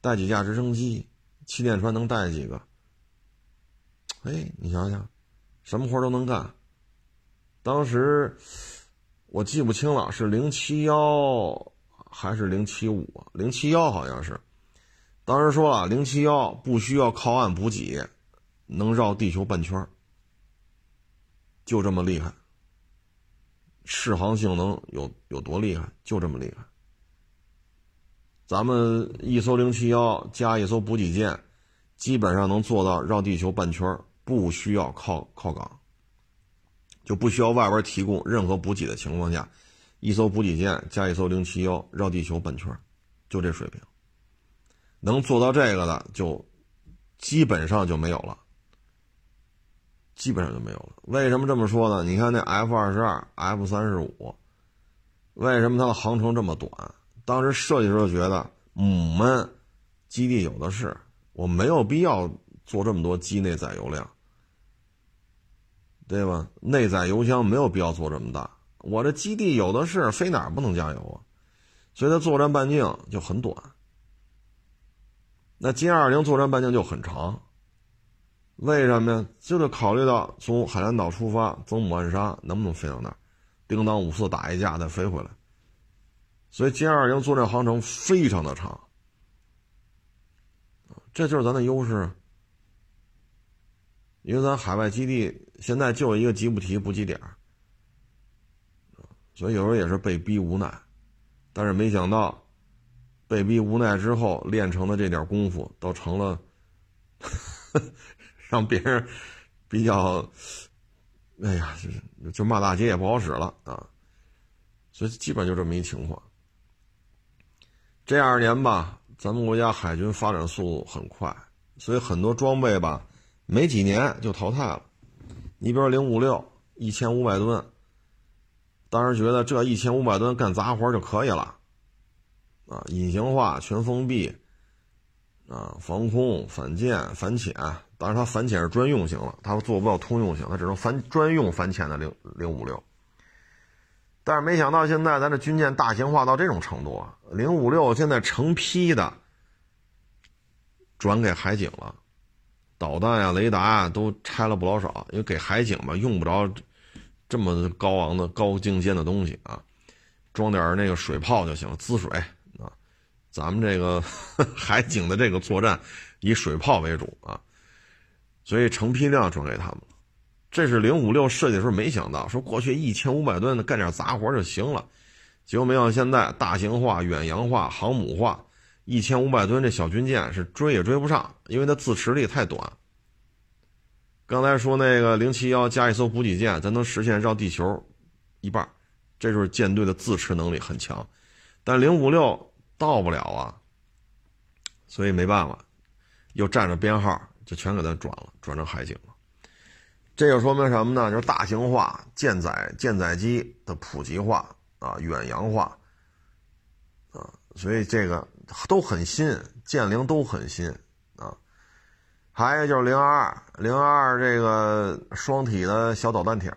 [SPEAKER 1] 带几架直升机，气垫船能带几个？哎，你想想，什么活都能干。当时我记不清了，是零七幺还是零七五？零七幺好像是。当时说了，零七幺不需要靠岸补给，能绕地球半圈就这么厉害。适航性能有有多厉害？就这么厉害。咱们一艘零七幺加一艘补给舰，基本上能做到绕地球半圈不需要靠靠港。就不需要外边提供任何补给的情况下，一艘补给舰加一艘零七幺绕地球半圈，就这水平。能做到这个的，就基本上就没有了，基本上就没有了。为什么这么说呢？你看那 F 二十二、F 三十五，为什么它的航程这么短？当时设计时候觉得母们基地有的是，我没有必要做这么多机内载油量。对吧？内载油箱没有必要做这么大，我这基地有的是，飞哪儿不能加油啊？所以它作战半径就很短。那歼二零作战半径就很长，为什么呀？就得考虑到从海南岛出发走母暗沙能不能飞到那儿，叮当五四打一架再飞回来。所以歼二零作战航程非常的长，这就是咱的优势。因为咱海外基地现在就一个吉布提补给点所以有时候也是被逼无奈，但是没想到，被逼无奈之后练成的这点功夫，都成了 [LAUGHS] 让别人比较，哎呀，就就骂大街也不好使了啊！所以基本就这么一情况。这二年吧，咱们国家海军发展速度很快，所以很多装备吧。没几年就淘汰了，你比如零五六一千五百吨，当时觉得这一千五百吨干杂活就可以了，啊，隐形化、全封闭，啊，防空、反舰、反潜，当然它反潜是专用型了，它做不到通用型，它只能反专用反潜的零零五六。但是没想到现在咱这军舰大型化到这种程度啊，零五六现在成批的转给海警了。导弹呀、雷达啊都拆了不老少，因为给海警嘛用不着这么高昂的高精尖的东西啊，装点那个水炮就行了，滋水啊。咱们这个 [LAUGHS] 海警的这个作战以水炮为主啊，所以成批量转给他们了。这是零五六设计的时候没想到，说过去一千五百吨的干点杂活就行了，结果没想到现在大型化、远洋化、航母化。一千五百吨这小军舰是追也追不上，因为它自持力太短。刚才说那个零七幺加一艘补给舰，咱能实现绕地球一半，这就是舰队的自持能力很强。但零五六到不了啊，所以没办法，又占着编号，就全给它转了，转成海警了。这就说明什么呢？就是大型化舰载舰载机的普及化啊，远洋化啊，所以这个都很新，舰龄都很新啊。还有就是零二二零二二这个双体的小导弹艇，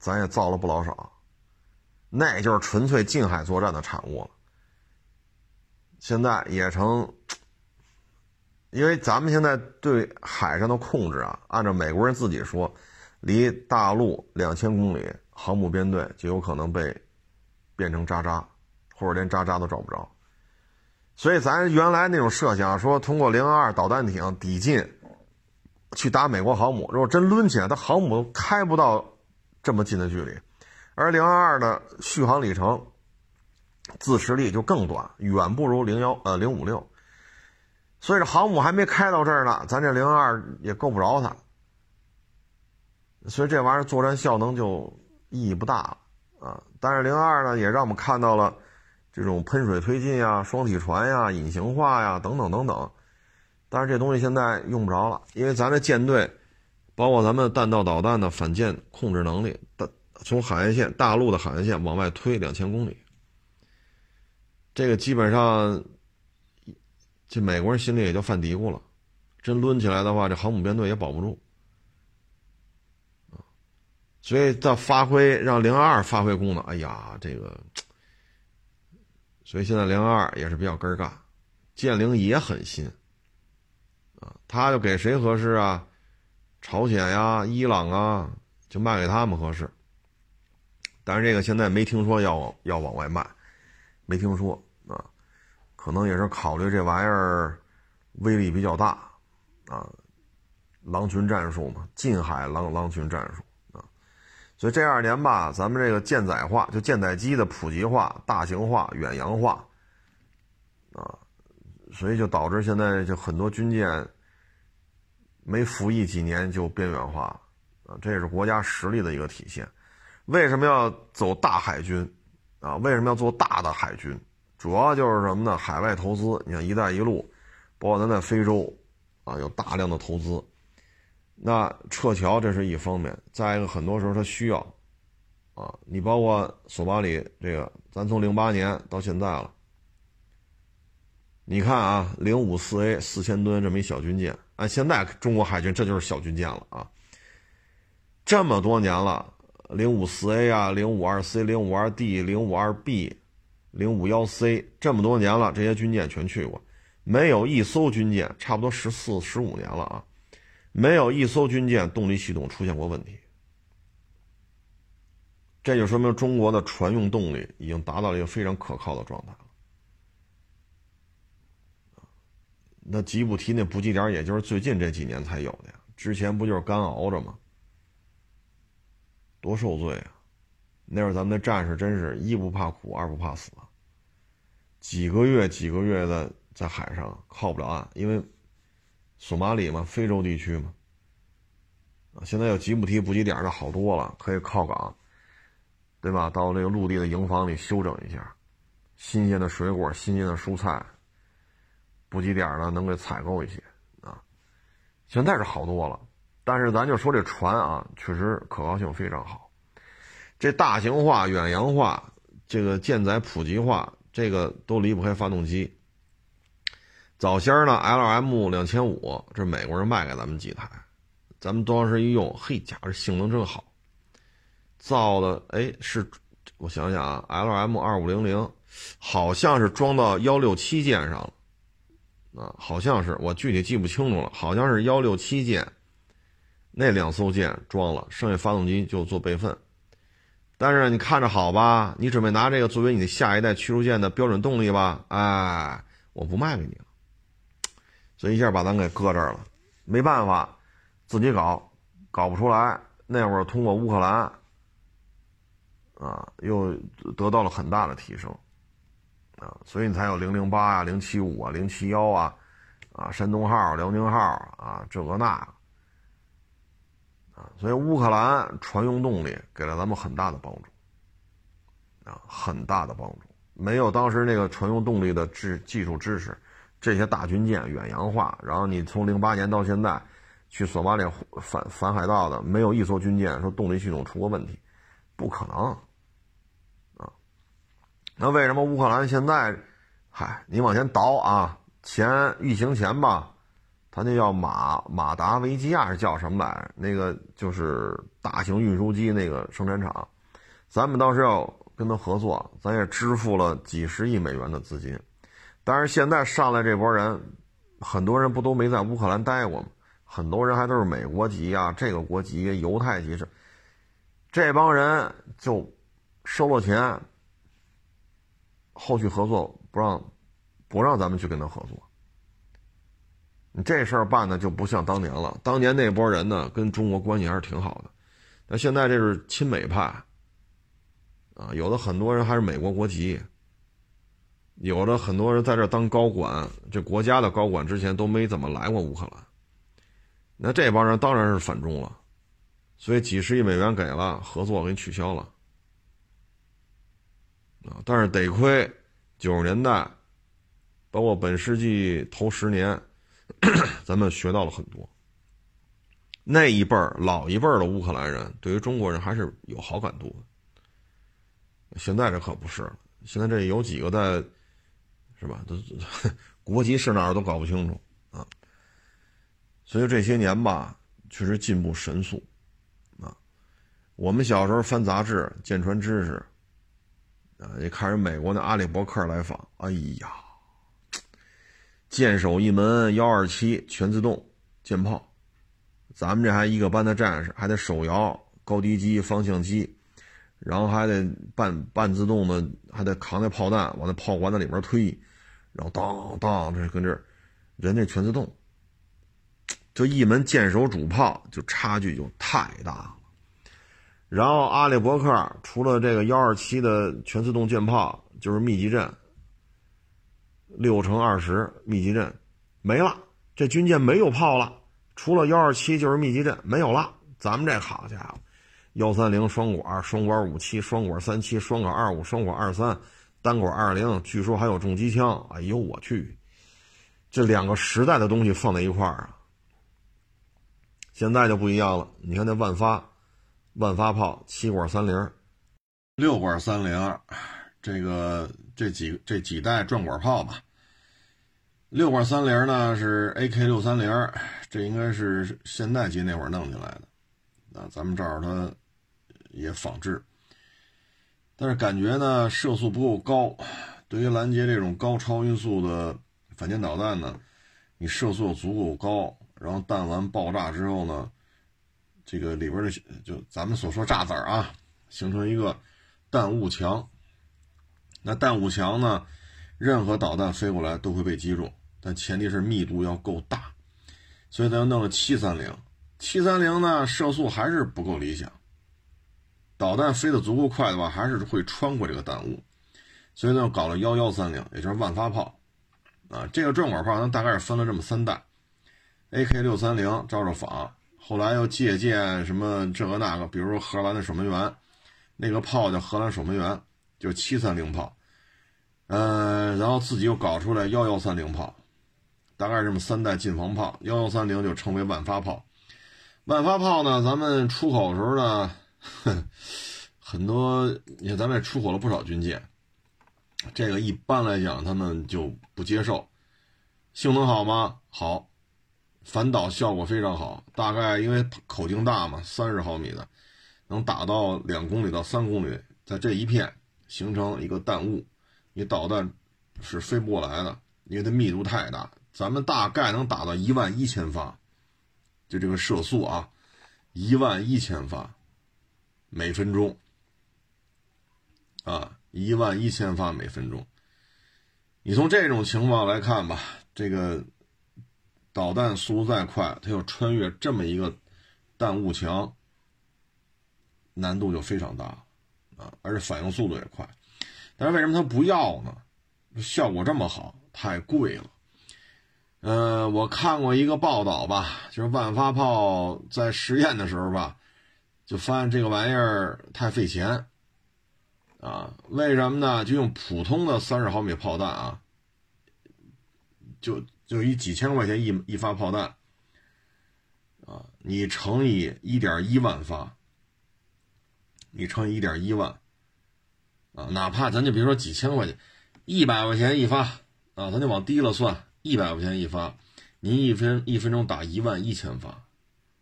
[SPEAKER 1] 咱也造了不老少，那就是纯粹近海作战的产物了。现在也成。因为咱们现在对海上的控制啊，按照美国人自己说，离大陆两千公里，航母编队就有可能被变成渣渣，或者连渣渣都找不着。所以咱原来那种设想说，通过零二二导弹艇抵近去打美国航母，如果真抡起来，它航母开不到这么近的距离，而零二二的续航里程、自持力就更短，远不如零幺呃零五六。所以这航母还没开到这儿呢，咱这零二也够不着它，所以这玩意儿作战效能就意义不大了啊。但是零二呢，也让我们看到了这种喷水推进呀、双体船呀、隐形化呀等等等等。但是这东西现在用不着了，因为咱这舰队，包括咱们弹道导弹的反舰控制能力，大从海岸线大陆的海岸线往外推两千公里，这个基本上。这美国人心里也就犯嘀咕了，真抡起来的话，这航母编队也保不住所以在发挥让零二发挥功能，哎呀，这个，所以现在零二也是比较根儿干，舰龄也很新啊，他就给谁合适啊？朝鲜呀、伊朗啊，就卖给他们合适。但是这个现在没听说要要往外卖，没听说啊。可能也是考虑这玩意儿威力比较大啊，狼群战术嘛，近海狼狼群战术，所以这二年吧，咱们这个舰载化，就舰载机的普及化、大型化、远洋化啊，所以就导致现在就很多军舰没服役几年就边缘化啊，这也是国家实力的一个体现。为什么要走大海军啊？为什么要做大的海军？主要就是什么呢？海外投资，你看“一带一路”，包括咱在非洲，啊，有大量的投资。那撤侨这是一方面，再一个，很多时候他需要，啊，你包括索马里这个，咱从零八年到现在了，你看啊，零五四 A 四千吨这么一小军舰，按现在中国海军这就是小军舰了啊。这么多年了，零五四 A 啊，零五二 C、零五二 D、零五二 B。零五幺 C 这么多年了，这些军舰全去过，没有一艘军舰，差不多十四十五年了啊，没有一艘军舰动力系统出现过问题。这就说明中国的船用动力已经达到了一个非常可靠的状态了。那吉布提那补给点，也就是最近这几年才有的呀，之前不就是干熬着吗？多受罪啊！那会儿咱们的战士真是一不怕苦，二不怕死，几个月几个月的在海上靠不了岸，因为索马里嘛，非洲地区嘛，啊，现在有吉布提补给点的好多了，可以靠港，对吧？到这个陆地的营房里休整一下，新鲜的水果、新鲜的蔬菜，补给点呢能给采购一些啊。现在是好多了，但是咱就说这船啊，确实可靠性非常好。这大型化、远洋化，这个舰载普及化，这个都离不开发动机。早先呢，LM 两千五，这美国人卖给咱们几台，咱们当时一用，嘿，家伙，性能真好。造的，哎，是，我想想啊，LM 二五零零，好像是装到幺六七舰上了，啊，好像是，我具体记不清楚了，好像是幺六七舰，那两艘舰装了，剩下发动机就做备份。但是你看着好吧，你准备拿这个作为你的下一代驱逐舰的标准动力吧？哎，我不卖给你了，所以一下把咱给搁这儿了，没办法，自己搞，搞不出来。那会儿通过乌克兰，啊，又得到了很大的提升，啊，所以你才有零零八啊、零七五啊、零七幺啊，啊，山东号、辽宁号啊，这个那，啊，所以乌克兰船用动力给了咱们很大的帮助，啊，很大的帮助。没有当时那个船用动力的知技术知识，这些大军舰远洋化，然后你从零八年到现在，去索马里反反海盗的，没有一艘军舰说动力系统出过问题，不可能，啊，那为什么乌克兰现在，嗨，你往前倒啊，前疫情前吧，他那叫马马达维基亚是叫什么来着？那个就是大型运输机那个生产厂，咱们当时要。跟他合作，咱也支付了几十亿美元的资金，但是现在上来这波人，很多人不都没在乌克兰待过吗？很多人还都是美国籍啊，这个国籍、犹太籍是，这帮人就收了钱，后续合作不让，不让咱们去跟他合作。你这事儿办的就不像当年了，当年那波人呢，跟中国关系还是挺好的，那现在这是亲美派。啊，有的很多人还是美国国籍，有的很多人在这当高管，这国家的高管之前都没怎么来过乌克兰。那这帮人当然是反中了，所以几十亿美元给了，合作给取消了。啊，但是得亏九十年代，包括本世纪头十年，[COUGHS] 咱们学到了很多。那一辈儿老一辈儿的乌克兰人，对于中国人还是有好感度的。现在这可不是了，现在这有几个在，是吧？都 [LAUGHS] 国籍是哪儿都搞不清楚啊。所以这些年吧，确实进步神速啊。我们小时候翻杂志，舰船知识啊，一看人美国那阿里伯克来访，哎呀，舰首一门幺二七全自动舰炮，咱们这还一个班的战士，还得手摇高低机方向机。然后还得半半自动的，还得扛那炮弹往那炮管子里边推，然后当当，这跟这人家全自动，就一门舰手主炮就差距就太大了。然后阿里伯克除了这个幺二七的全自动舰炮，就是密集阵，六乘二十密集阵没了，这军舰没有炮了，除了幺二七就是密集阵没有了。咱们这好家伙！幺三零双管、双管五七、双管三七、双管二五、双管二三、单管二零，据说还有重机枪。哎呦我去，这两个时代的东西放在一块儿啊！现在就不一样了。你看那万发，万发炮七管三零、六管三零，这个这几这几代转管炮吧。六管三零呢是 AK 六三零，这应该是现代机那会儿弄进来的。啊，咱们这儿它。也仿制，但是感觉呢射速不够高。对于拦截这种高超音速的反舰导弹呢，你射速足够高，然后弹丸爆炸之后呢，这个里边的就咱们所说炸子儿啊，形成一个弹雾墙。那弹雾墙呢，任何导弹飞过来都会被击中，但前提是密度要够大。所以咱弄了七三零，七三零呢射速还是不够理想。导弹飞得足够快的话，还是会穿过这个弹雾，所以呢，搞了幺幺三零，也就是万发炮，啊，这个转管炮呢，大概是分了这么三代，AK 六三零照着仿，后来又借鉴什么这个那个，比如荷兰的守门员，那个炮叫荷兰守门员，就七三零炮，嗯，然后自己又搞出来幺幺三零炮，大概是这么三代近防炮，幺幺三零就称为万发炮，万发炮呢，咱们出口的时候呢。哼，[LAUGHS] 很多你看，咱们也出口了不少军舰，这个一般来讲他们就不接受。性能好吗？好，反导效果非常好。大概因为口径大嘛，三十毫米的，能打到两公里到三公里，在这一片形成一个弹雾，你导弹是飞不过来的，因为它密度太大。咱们大概能打到一万一千发，就这个射速啊，一万一千发。每分钟，啊，一万一千发每分钟。你从这种情况来看吧，这个导弹速度再快，它要穿越这么一个弹雾墙，难度就非常大，啊，而且反应速度也快。但是为什么它不要呢？效果这么好，太贵了。
[SPEAKER 2] 呃，我看过一个报道吧，就是万发炮在实验的时候吧，就发现这个玩意儿太费钱啊。为什么呢？就用普通的三十毫米炮弹啊，就就以几千块钱一一发炮弹啊，你乘以一点一万发，你乘以一点一万啊，哪怕咱就别说几千块钱，一百块钱一发啊，咱就往低了算。一百块钱一发，您一分一分钟打一万一千发，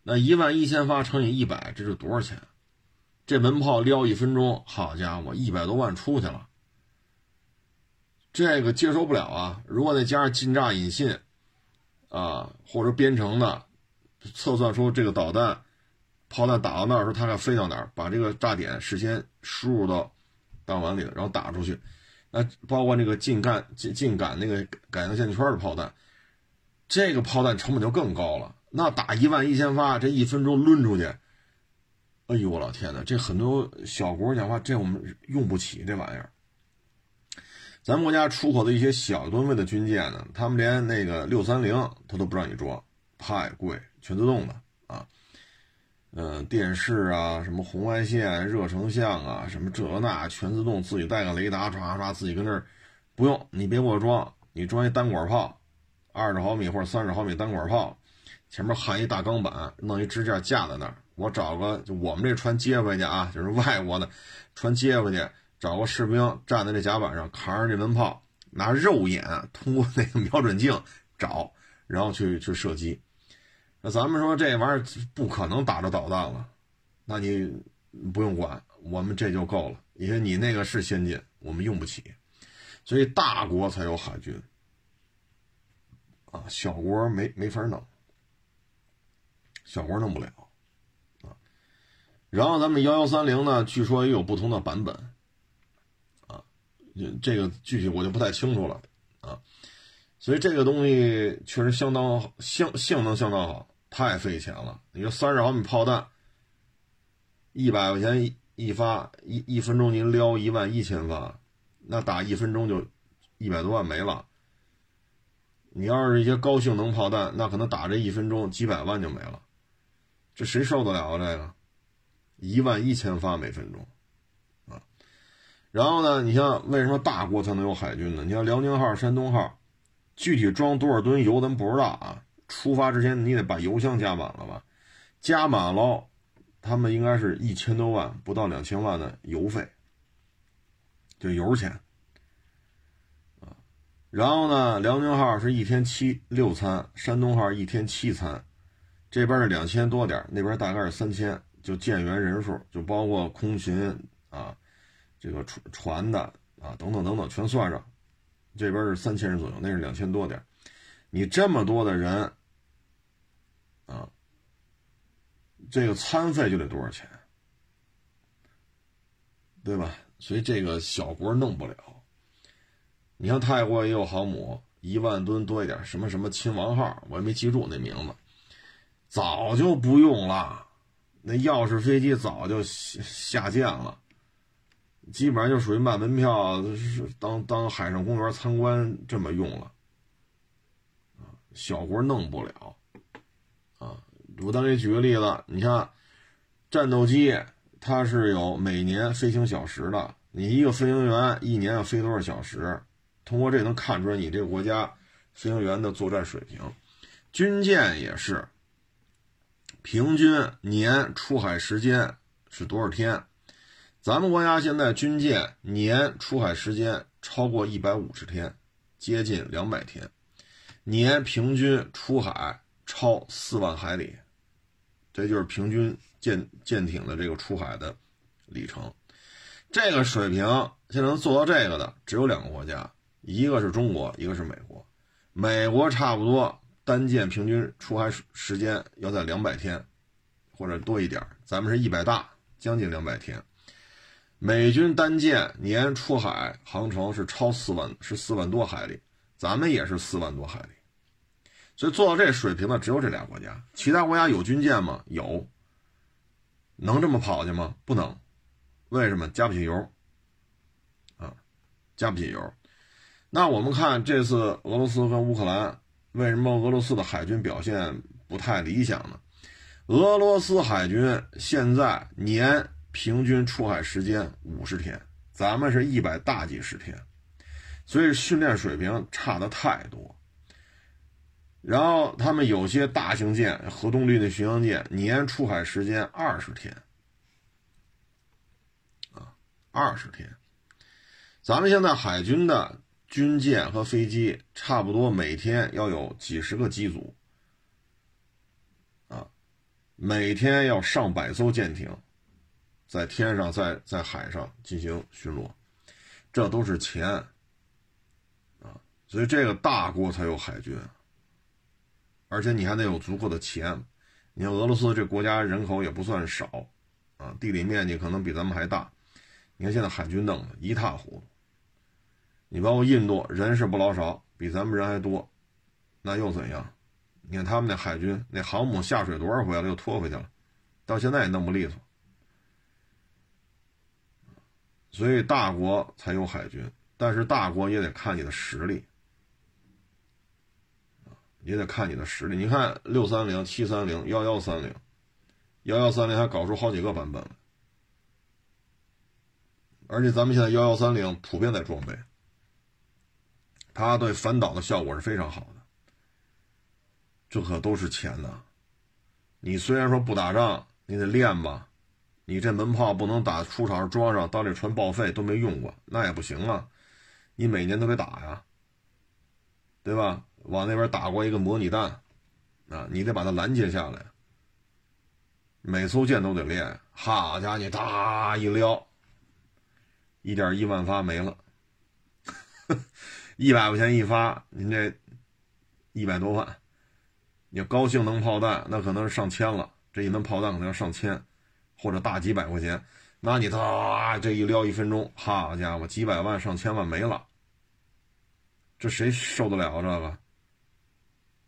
[SPEAKER 2] 那一万一千发乘以一百，这是多少钱？这门炮撩一分钟，好家伙，一百多万出去了。这个接受不了啊！如果再加上近炸引信，啊，或者编程的，测算出这个导弹炮弹打到那儿时候，它该飞到哪儿，把这个炸点事先输入到弹丸里然后打出去。那包括那个近干近近感那个感应线圈的炮弹，这个炮弹成本就更高了。那打一万一千发，这一分钟抡出去，哎呦我老天呐，这很多小国讲话，这我们用不起这玩意儿。咱们国家出口的一些小吨位的军舰呢，他们连那个六三零他都不让你装，太贵，全自动的啊。嗯，电视啊，什么红外线、热成像啊，什么这那全自动，自己带个雷达，唰唰，自己跟那儿，不用你别给我装，你装一单管炮，二十毫米或者三十毫米单管炮，前面焊一大钢板，弄一支架架在那儿，我找个就我们这船接回去啊，就是外国的船接回去，找个士兵站在这甲板上，扛着这门炮，拿肉眼通过那个瞄准镜找，然后去去射击。那咱们说这玩意儿不可能打着导弹了，那你不用管，我们这就够了，因为你那个是先进，我们用不起，所以大国才有海军。啊，小国没没法弄，小活弄不了啊。然后咱们幺幺三零呢，据说也有不同的版本啊，这个具体我就不太清楚了啊。所以这个东西确实相当相性能相当好，太费钱了。你说三十毫米炮弹，一百块钱一一发，一一分钟您撩一万一千发，那打一分钟就一百多万没了。你要是一些高性能炮弹，那可能打这一分钟几百万就没了，这谁受得了啊？这个一万一千发每分钟啊！然后呢，你像为什么大国才能有海军呢？你像辽宁号、山东号。具体装多少吨油咱不知道啊！出发之前你得把油箱加满了吧？加满了，他们应该是一千多万，不到两千万的油费，就油钱啊。然后呢，辽宁号是一天七六餐，山东号一天七餐，这边是两千多点，那边大概是三千，就舰员人数，就包括空巡啊，这个船船的啊等等等等全算上。这边是三千人左右，那是两千多点。你这么多的人，啊，这个餐费就得多少钱，对吧？所以这个小国弄不了。你像泰国也有航母，一万吨多一点，什么什么亲王号，我也没记住那名字，早就不用了。那钥匙飞机早就下下舰了。基本上就属于卖门票，当当海上公园参观这么用了，小国弄不了，啊，我当给举个例子，你像战斗机，它是有每年飞行小时的，你一个飞行员一年要飞多少小时？通过这能看出来你这个国家飞行员的作战水平。军舰也是，平均年出海时间是多少天？咱们国家现在军舰年出海时间超过一百五十天，接近两百天，年平均出海超四万海里，这就是平均舰舰艇的这个出海的里程。这个水平现在能做到这个的只有两个国家，一个是中国，一个是美国。美国差不多单舰平均出海时间要在两百天或者多一点，咱们是一百大，将近两百天。美军单舰年出海航程是超四万，是四万多海里，咱们也是四万多海里，所以做到这水平的只有这俩国家，其他国家有军舰吗？有，能这么跑去吗？不能，为什么？加不起油，啊，加不起油。那我们看这次俄罗斯跟乌克兰为什么俄罗斯的海军表现不太理想呢？俄罗斯海军现在年平均出海时间五十天，咱们是一百大几十天，所以训练水平差的太多。然后他们有些大型舰、核动力的巡洋舰，年出海时间二十天，啊，二十天。咱们现在海军的军舰和飞机，差不多每天要有几十个机组，啊，每天要上百艘舰艇，在天上、在在海上进行巡逻，这都是钱，啊，所以这个大国才有海军。而且你还得有足够的钱，你看俄罗斯这国家人口也不算少，啊，地理面积可能比咱们还大。你看现在海军弄的一塌糊涂。你包括印度人是不老少，比咱们人还多，那又怎样？你看他们那海军那航母下水多少回了，又拖回去了，到现在也弄不利索。所以大国才有海军，但是大国也得看你的实力。也得看你的实力。你看六三零、七三零、幺幺三零、幺幺三零还搞出好几个版本了，而且咱们现在幺幺三零普遍在装备，它对反导的效果是非常好的。这可都是钱呐！你虽然说不打仗，你得练吧？你这门炮不能打出厂装上，到这船报废都没用过，那也不行啊！你每年都得打呀，对吧？往那边打过一个模拟弹，啊，你得把它拦截下来。每艘舰都得练。好家伙，你哒一撩，一点一万发没了，一百块钱一发，您这一百多万。你高性能炮弹那可能是上千了，这一门炮弹可能要上千，或者大几百块钱。那你他这一撩一分钟，好家伙，几百万上千万没了，这谁受得了这个？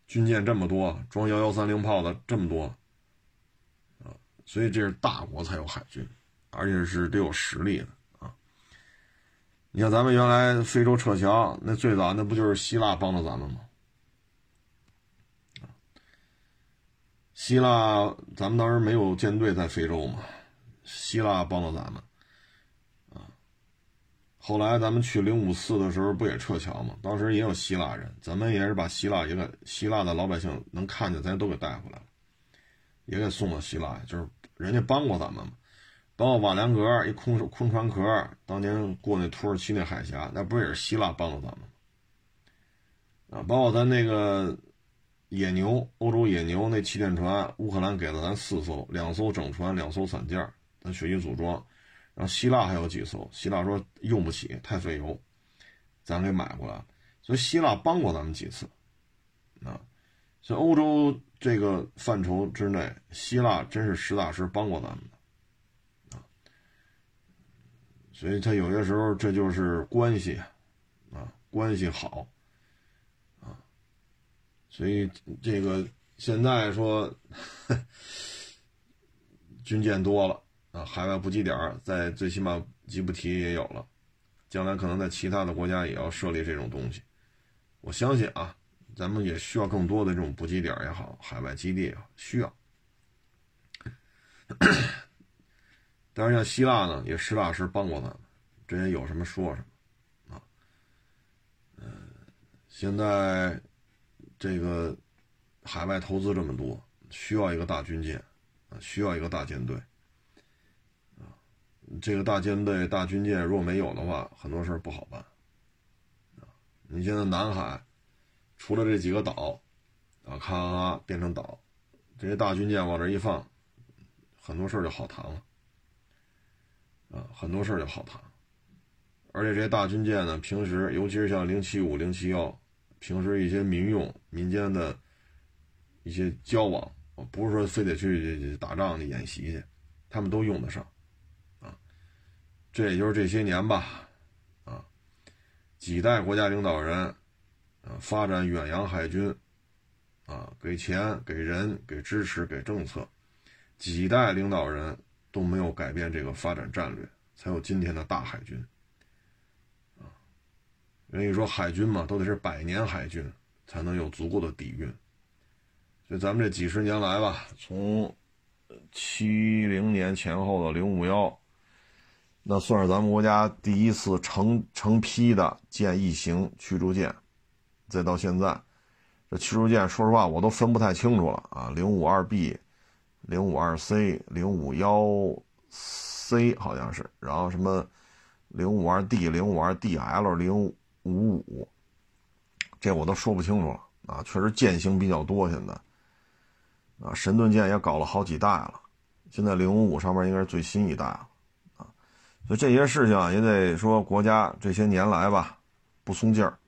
[SPEAKER 2] 军舰这么多，装幺幺三零炮的这么多，啊，所以这是大国才有海军，而且是得有实力的。你看咱们原来非洲撤侨，那最早那不就是希腊帮着咱们吗？希腊咱们当时没有舰队在非洲嘛，希腊帮着咱们。后来咱们去零五四的时候，不也撤侨吗？当时也有希腊人，咱们也是把希腊一个希腊的老百姓能看见，咱都给带回来了，也给送到希腊，就是人家帮过咱们嘛。包括瓦良格一空空船壳，当年过那土耳其那海峡，那不也是希腊帮了咱们？啊，包括咱那个野牛，欧洲野牛那气垫船，乌克兰给了咱四艘，两艘整船，两艘散件，咱学习组装。然后希腊还有几艘，希腊说用不起，太费油，咱给买过来。所以希腊帮过咱们几次，啊，所以欧洲这个范畴之内，希腊真是实打实帮过咱们的，啊，所以他有些时候这就是关系，啊，关系好，啊，所以这个现在说军舰多了。啊，海外补给点在最起码吉布提也有了，将来可能在其他的国家也要设立这种东西。我相信啊，咱们也需要更多的这种补给点也好，海外基地也好，需要。但是，像希腊呢，也实打实帮过咱们，这些有什么说什么啊。嗯，现在这个海外投资这么多，需要一个大军舰啊，需要一个大舰队。这个大舰队、大军舰如果没有的话，很多事不好办。啊，你现在南海除了这几个岛，啊，咔咔咔变成岛，这些大军舰往这一放，很多事就好谈了。啊，很多事儿就好谈。而且这些大军舰呢，平时尤其是像零七五、零七幺，平时一些民用、民间的一些交往，不是说非得去打仗去演习去，他们都用得上。啊这也就是这些年吧，啊，几代国家领导人，啊，发展远洋海军，啊，给钱、给人、给支持、给政策，几代领导人都没有改变这个发展战略，才有今天的大海军。啊，人家说海军嘛，都得是百年海军，才能有足够的底蕴。就咱们这几十年来吧，从七零年前后的零五幺，那算是咱们国家第一次成成批的建异型驱逐舰，再到现在，这驱逐舰说实话我都分不太清楚了啊，零五二 B、零五二 C、零五幺 C 好像是，然后什么零五二 D、零五二 DL、零五五，这我都说不清楚了。啊，确实舰型比较多现在。啊，神盾舰也搞了好几代了，现在零五五上面应该是最新一代了，啊，所以这些事情啊也得说国家这些年来吧不松劲儿，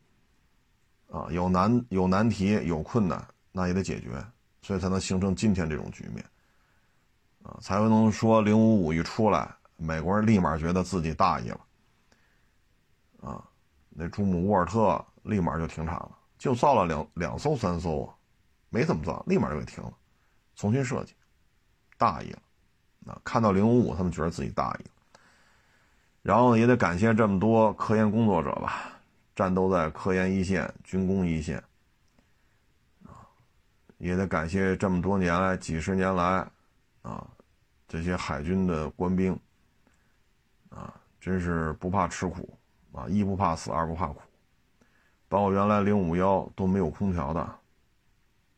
[SPEAKER 2] 啊，有难有难题有困难，那也得解决，所以才能形成今天这种局面，啊，才能说零五五一出来，美国人立马觉得自己大意了，啊，那朱姆沃尔特立马就停产了，就造了两两艘三艘啊，没怎么造，立马就给停了。重新设计，大意了，啊，看到零五五，他们觉得自己大意了。然后也得感谢这么多科研工作者吧，战斗在科研一线、军工一线，啊，也得感谢这么多年来、几十年来，啊，这些海军的官兵，啊，真是不怕吃苦，啊，一不怕死，二不怕苦。包括原来零五幺都没有空调的。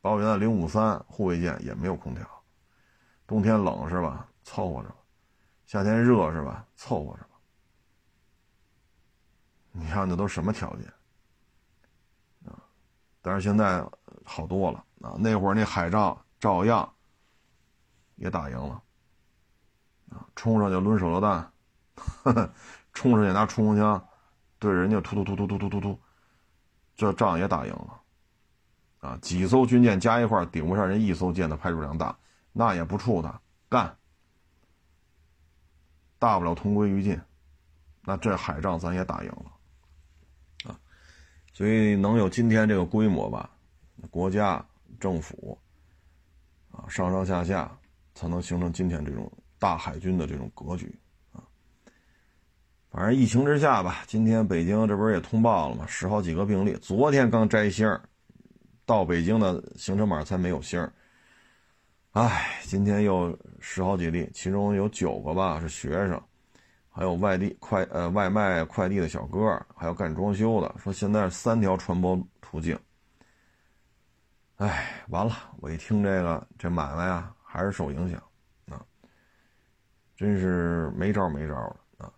[SPEAKER 2] 包括原来零五三护卫舰也没有空调，冬天冷是吧？凑合着吧，夏天热是吧？凑合着吧。你看那都什么条件啊？但是现在好多了啊！那会儿那海仗照样也打赢了啊！冲上去抡手榴弹，[LAUGHS] 冲上去拿冲锋枪对人家突突突突突突突突，这仗也打赢了。啊，几艘军舰加一块顶不上人一艘舰的排水量大，那也不怵他干，大不了同归于尽。那这海仗咱也打赢了，啊，所以能有今天这个规模吧，国家政府啊上上下下才能形成今天这种大海军的这种格局啊。反正疫情之下吧，今天北京这不是也通报了吗？十好几个病例，昨天刚摘星儿。到北京的行程码才没有星儿，哎，今天又十好几例，其中有九个吧是学生，还有外地快呃外卖快递的小哥，还有干装修的，说现在三条传播途径。哎，完了，我一听这个，这买卖啊还是受影响啊，真是没招没招的啊。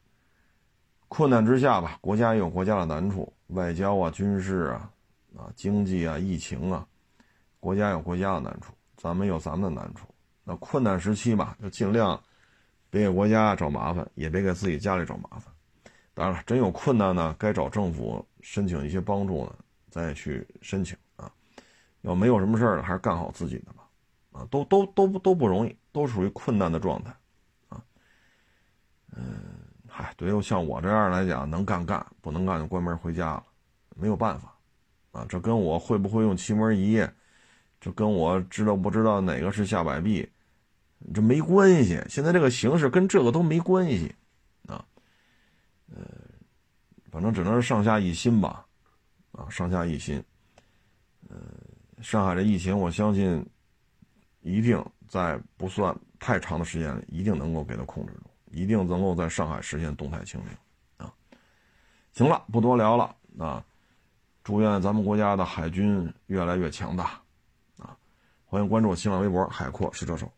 [SPEAKER 2] 困难之下吧，国家也有国家的难处，外交啊，军事啊。啊，经济啊，疫情啊，国家有国家的难处，咱们有咱们的难处。那困难时期吧，就尽量别给国家找麻烦，也别给自己家里找麻烦。当然了，真有困难呢，该找政府申请一些帮助呢，再去申请啊。要没有什么事儿呢，还是干好自己的。啊，都都都都不容易，都属于困难的状态啊。嗯，嗨，对于像我这样来讲，能干干，不能干就关门回家了，没有办法。啊，这跟我会不会用奇门仪，这跟我知道不知道哪个是下摆臂，这没关系。现在这个形势跟这个都没关系，啊，呃，反正只能是上下一心吧，啊，上下一心。呃，上海的疫情，我相信一定在不算太长的时间里，一定能够给它控制住，一定能够在上海实现动态清零。啊，行了，不多聊了，啊。祝愿咱们国家的海军越来越强大，啊！欢迎关注新浪微博“海阔试车手”。